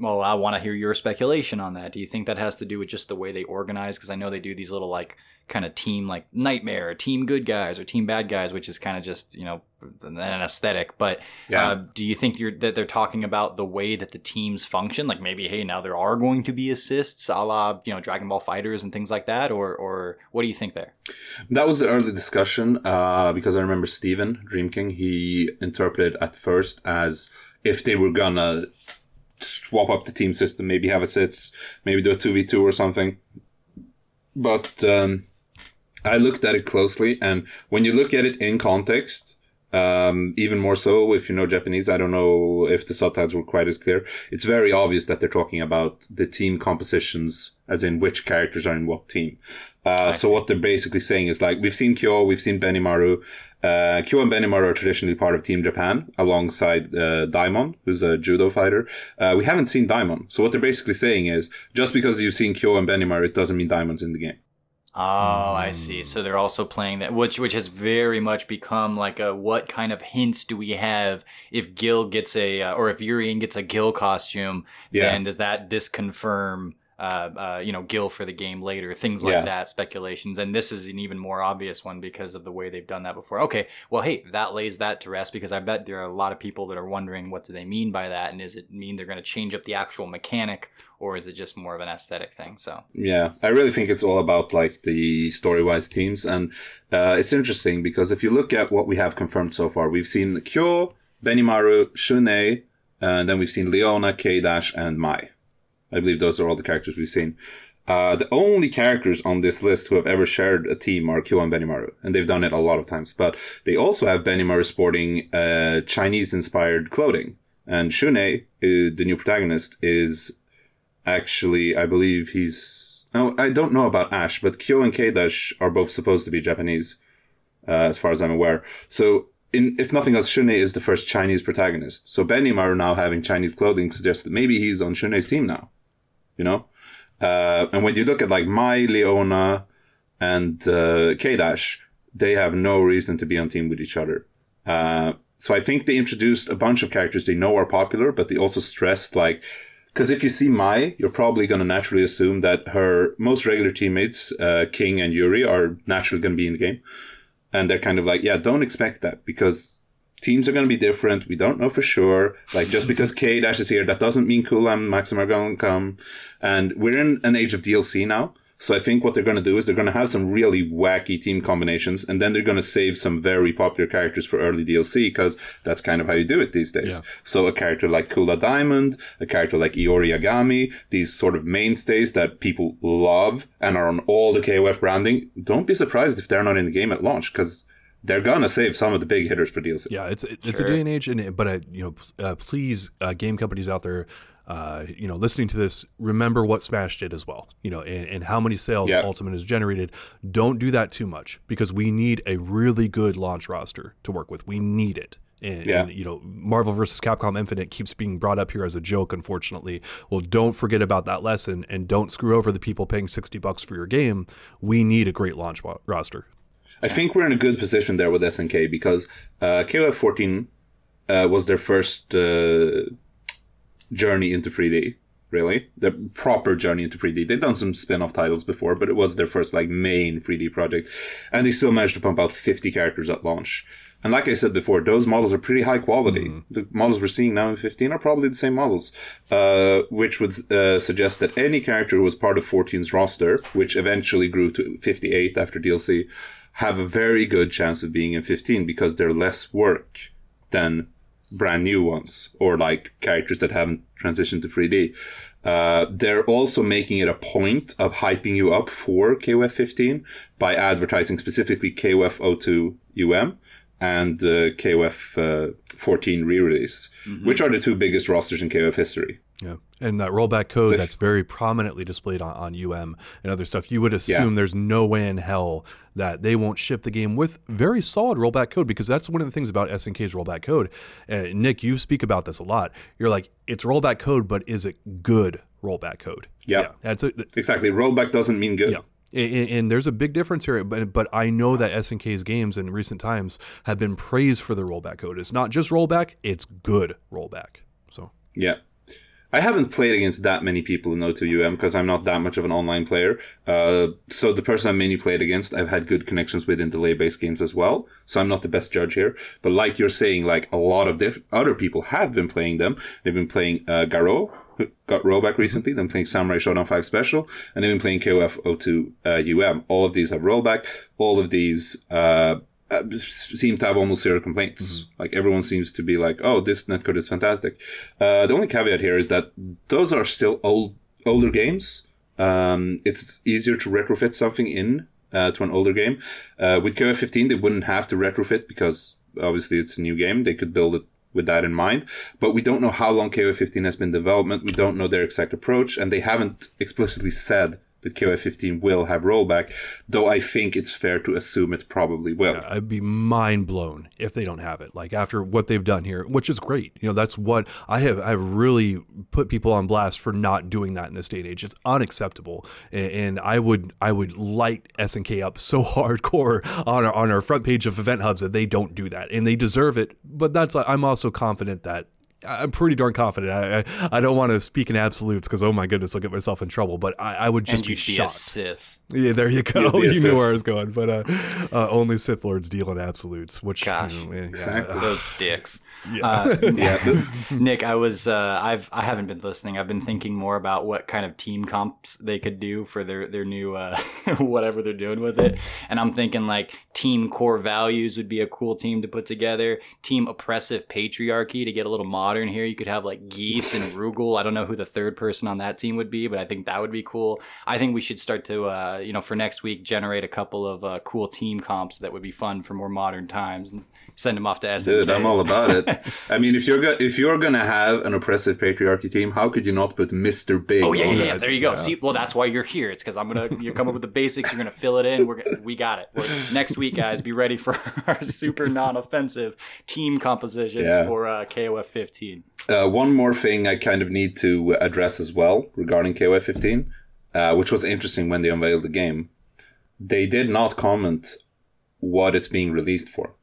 well, I want to hear your speculation on that. Do you think that has to do with just the way they organize? Because I know they do these little like kind of team like nightmare, team good guys or team bad guys, which is kind of just you know an aesthetic. But Yeah. uh, do you think you're, that they're talking about the way that the teams function? Like maybe hey now there are going to be assists, a la you know Dragon Ball FighterZ and things like that, or or what do you think there? That was the early discussion uh, because I remember Steven Dream King, he interpreted at first as if they were gonna swap up the team system, maybe have assists, maybe do a 2v2 or something. But um, I looked at it closely, and when you look at it in context, um, even more so if you know Japanese, I don't know if the subtitles were quite as clear. It's very obvious that they're talking about the team compositions, as in which characters are in what team. Uh, so what they're basically saying is like, we've seen Kyo, we've seen Benimaru. Uh, Kyo and Benimaru are traditionally part of Team Japan alongside, uh, Daimon, who's a judo fighter. Uh, we haven't seen Daimon. So what they're basically saying is, just because you've seen Kyo and Benimaru, it doesn't mean Daimon's in the game. Oh, I see. So they're also playing that, which which has very much become like a what kind of hints do we have if Gil gets a uh, or if Urien gets a Gil costume? Yeah. Then does that disconfirm? Uh, uh, you know, Gil for the game later, things like Yeah. that, speculations, and this is an even more obvious one because of the way they've done that before. Okay, well, hey, that lays that to rest because I bet there are a lot of people that are wondering what do they mean by that, and is it mean they're going to change up the actual mechanic, or is it just more of an aesthetic thing? So, Yeah, I really think it's all about like the story-wise teams, and uh, it's interesting because if you look at what we have confirmed so far, we've seen Kyo, Benimaru, Shunei, and then we've seen Leona, K Dash, and Mai. I believe those are all the characters we've seen. Uh, the only characters on this list who have ever shared a team are Kyo and Benimaru, and they've done it a lot of times. But they also have Benimaru sporting uh, Chinese-inspired clothing, and Shunei, uh, the new protagonist, is actually, I believe he's. Oh, I don't know about Ash, but Kyo and K-Dash are both supposed to be Japanese, uh, as far as I'm aware. So, in, if nothing else, Shunei is the first Chinese protagonist. So Benimaru now having Chinese clothing suggests that maybe he's on Shunei's team now. You know? Uh, and when you look at like Mai, Leona, and uh, K-Dash, they have no reason to be on team with each other. Uh, So I think they introduced a bunch of characters they know are popular, but they also stressed like, because if you see Mai, you're probably going to naturally assume that her most regular teammates, uh, King and Yuri, are naturally going to be in the game. And they're kind of like, yeah, don't expect that because teams are going to be different. We don't know for sure. Like just because K Dash is here, that doesn't mean Kula and Maxim are going to come. And we're in an age of DLC now. So I think what they're going to do is they're going to have some really wacky team combinations, and then they're going to save some very popular characters for early DLC because that's kind of how you do it these days. Yeah. So a character like Kula Diamond, a character like Iori Yagami, these sort of mainstays that people love and are on all the KOF branding. Don't be surprised if they're not in the game at launch because they're gonna save some of the big hitters for DLC. Yeah, it's it's Sure. a day and age, and but uh, you know, uh, please, uh, game companies out there, uh, you know, listening to this, remember what Smash did as well. You know, and, and how many sales Yeah. Ultimate has generated. Don't do that too much because we need a really good launch roster to work with. We need it. And, Yeah. and, you know, Marvel vs. Capcom Infinite keeps being brought up here as a joke, unfortunately. Well, don't forget about that lesson and don't screw over the people paying 60 bucks for your game. We need a great launch roster. I think we're in a good position there with SNK because uh, KOF 14 uh, was their first uh, journey into 3D. Really, the proper journey into 3D. They've done some spin-off titles before, but it was their first like main 3D project, and they still managed to pump out 50 characters at launch. And like I said before, those models are pretty high quality. The models we're seeing now in 15 are probably the same models, uh, which would uh, suggest that any character who was part of 14's roster, which eventually grew to 58 after DLC, have a very good chance of being in 15 because they're less work than brand new ones or like characters that haven't transitioned to 3D. Uh, they're also making it a point of hyping you up for KOF 15 by advertising specifically KOF 02 UM and uh, KOF uh, 14 re-release, which are the two biggest rosters in KOF history. Yeah. And that rollback code So that's very prominently displayed on, on UM and other stuff, you would assume there's no way in hell that they won't ship the game with very solid rollback code because that's one of the things about SNK's rollback code. Uh, Nick, you speak about this a lot. You're like, it's rollback code, but is it good rollback code? Yeah. That's a, Exactly. Rollback doesn't mean good. yeah. And, and there's a big difference here, but but I know that SNK's games in recent times have been praised for the rollback code. It's not just rollback; it's good rollback. So Yeah. I haven't played against that many people in O2UM because I'm not that much of an online player. Uh, so the person I mainly played against, I've had good connections with in delay-based games as well. So I'm not the best judge here. But like you're saying, like a lot of diff- other people have been playing them. They've been playing uh, Garou, got rollback recently. Then playing Samurai Shodown 5 Special, and they've been playing KOF 02 uh, UM. All of these have rollback. All of these uh, uh, seem to have almost zero complaints. Like everyone seems to be like, "Oh, this netcode is fantastic." Uh, the only caveat here is that those are still old, older games. Um, it's easier to retrofit something in uh, to an older game. Uh, with KOF 15, they wouldn't have to retrofit because obviously it's a new game. They could build it with that in mind. But we don't know how long KOF 15 has been development. We don't know their exact approach, and they haven't explicitly said that KOF 15 will have rollback. Though I think it's fair to assume it probably will. I'd be mind blown if they don't have it. Like after what they've done here, which is great. You know, that's what I have. I've really put people on blast for not doing that in this day and age. It's unacceptable, and, and I would I would light SNK up so hardcore on our, on our front page of event hubs that they don't do that, and they deserve it. But that's I'm also confident that. I'm pretty darn confident. I I, I don't want to speak in absolutes because oh my goodness, I'll get myself in trouble. But I, I would just and be you'd be a shocked. Sith. Yeah, there you go. You'd You Sith. knew where I was going, but uh, uh, only Sith lords deal in absolutes. Which, Gosh. you know, yeah, Exactly. Those dicks. Yeah. Uh, Yeah, Nick, I was uh, I've I haven't been listening. I've been thinking more about what kind of team comps they could do for their their new uh, whatever they're doing with it. And I'm thinking like team core values would be a cool team to put together. Team oppressive patriarchy to get a little modern here. You could have like Geese and Rugal. I don't know who the third person on that team would be, but I think that would be cool. I think we should start to uh, you know for next week generate a couple of uh, cool team comps that would be fun for more modern times and send them off to SNK. Dude, I'm all about it. I mean, if you're go- if you're gonna have an oppressive patriarchy team, how could you not put Mr. Big? Oh yeah, on yeah, yeah. There you go. See, well, that's why you're here. It's because I'm gonna you come up with the basics. You're gonna fill it in. We're gonna, we got it. We're, next week, guys, be ready for our super non-offensive team compositions Yeah. for uh, KOF 15. Uh, one more thing I kind of need to address as well regarding KOF 15, uh, which was interesting when they unveiled the game. They did not comment what it's being released for.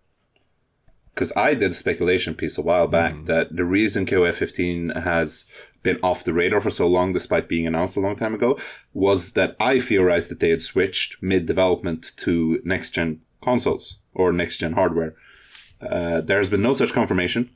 Because I did a speculation piece a while back Mm. that the reason KOF 15 has been off the radar for so long, despite being announced a long time ago, was that I theorized that they had switched mid development to next gen consoles or next gen hardware. Uh, there has been no such confirmation.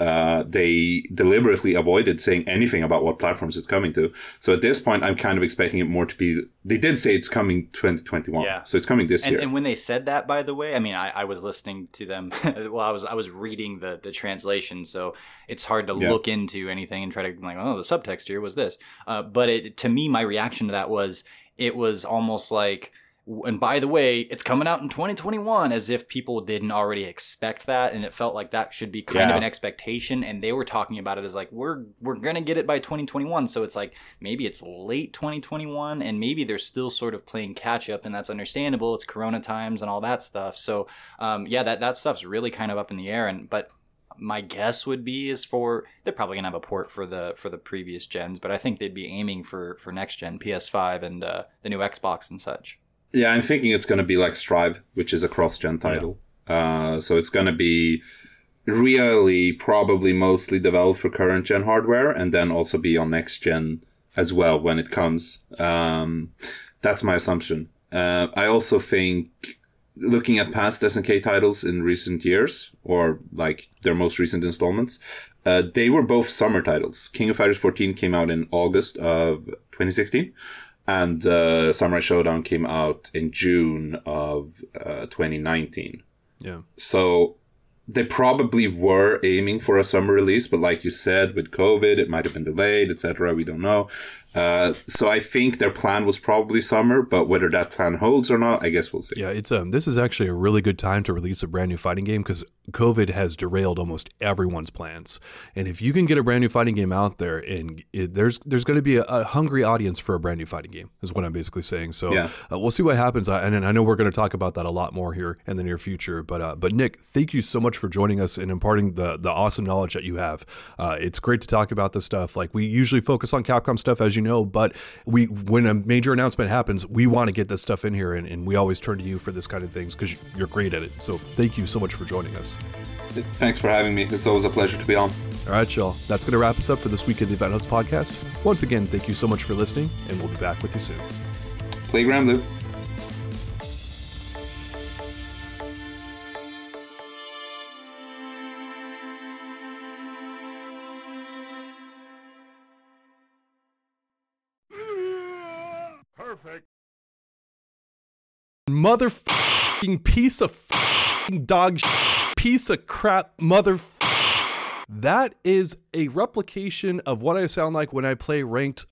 Uh, they deliberately avoided saying anything about what platforms it's coming to. So at this point, I'm kind of expecting it more to be. They did say it's coming 2021, Yeah. so it's coming this And, year. and when they said that, by the way, I mean, I, I was listening to them. well, I was I was reading the the translation, so it's hard to Yeah. look into anything and try to like, oh, the subtext here was this. Uh, but it, to me, my reaction to that was it was almost like. And by the way, it's coming out in 2021, as if people didn't already expect that, and it felt like that should be kind of an expectation. And they were talking about it as like we're we're gonna get it by 2021, so it's like maybe it's late 2021, and maybe they're still sort of playing catch up, and that's understandable. It's Corona times and all that stuff. So um, yeah, that that stuff's really kind of up in the air. And but my guess would be is for they're probably gonna have a port for the for the previous gens, but I think they'd be aiming for for next gen PS5 and uh, the new Xbox and such. Yeah, I'm thinking it's going to be like Strive, which is a cross-gen title. Uh, so it's going to be really probably mostly developed for current gen hardware, and then also be on next gen as well when it comes. Um, that's my assumption. Uh, I also think looking at past SNK titles in recent years, or like their most recent installments, uh, they were both summer titles. King of Fighters 14 came out in August of 2016 and uh, Samurai Shodown came out in June of uh, 2019. Yeah. So they probably were aiming for a summer release, but like you said, with COVID, it might have been delayed, etc. We don't know. Uh, so I think their plan was probably summer, but whether that plan holds or not, I guess we'll see. Yeah, it's um this is actually a really good time to release a brand new fighting game because COVID has derailed almost everyone's plans. And if you can get a brand new fighting game out there, and it, there's there's going to be a, a hungry audience for a brand new fighting game, is what I'm basically saying. So Yeah. uh, we'll see what happens. I, and I know we're going to talk about that a lot more here in the near future. But uh, but Nick, thank you so much for joining us and imparting the the awesome knowledge that you have. Uh, it's great to talk about this stuff. Like we usually focus on Capcom stuff, as you know, but we when a major announcement happens, we want to get this stuff in here, and, and we always turn to you for this kind of things because you're great at it. So thank you so much for joining us. Thanks for having me. It's always a pleasure to be on. All right, y'all. That's going to wrap us up for this week of the Event Hubs podcast. Once again, thank you so much for listening, and we'll be back with you soon. Playground Loop. Motherfucking piece of fucking dog sh- piece of crap mother. That is a replication of what I sound like when I play ranked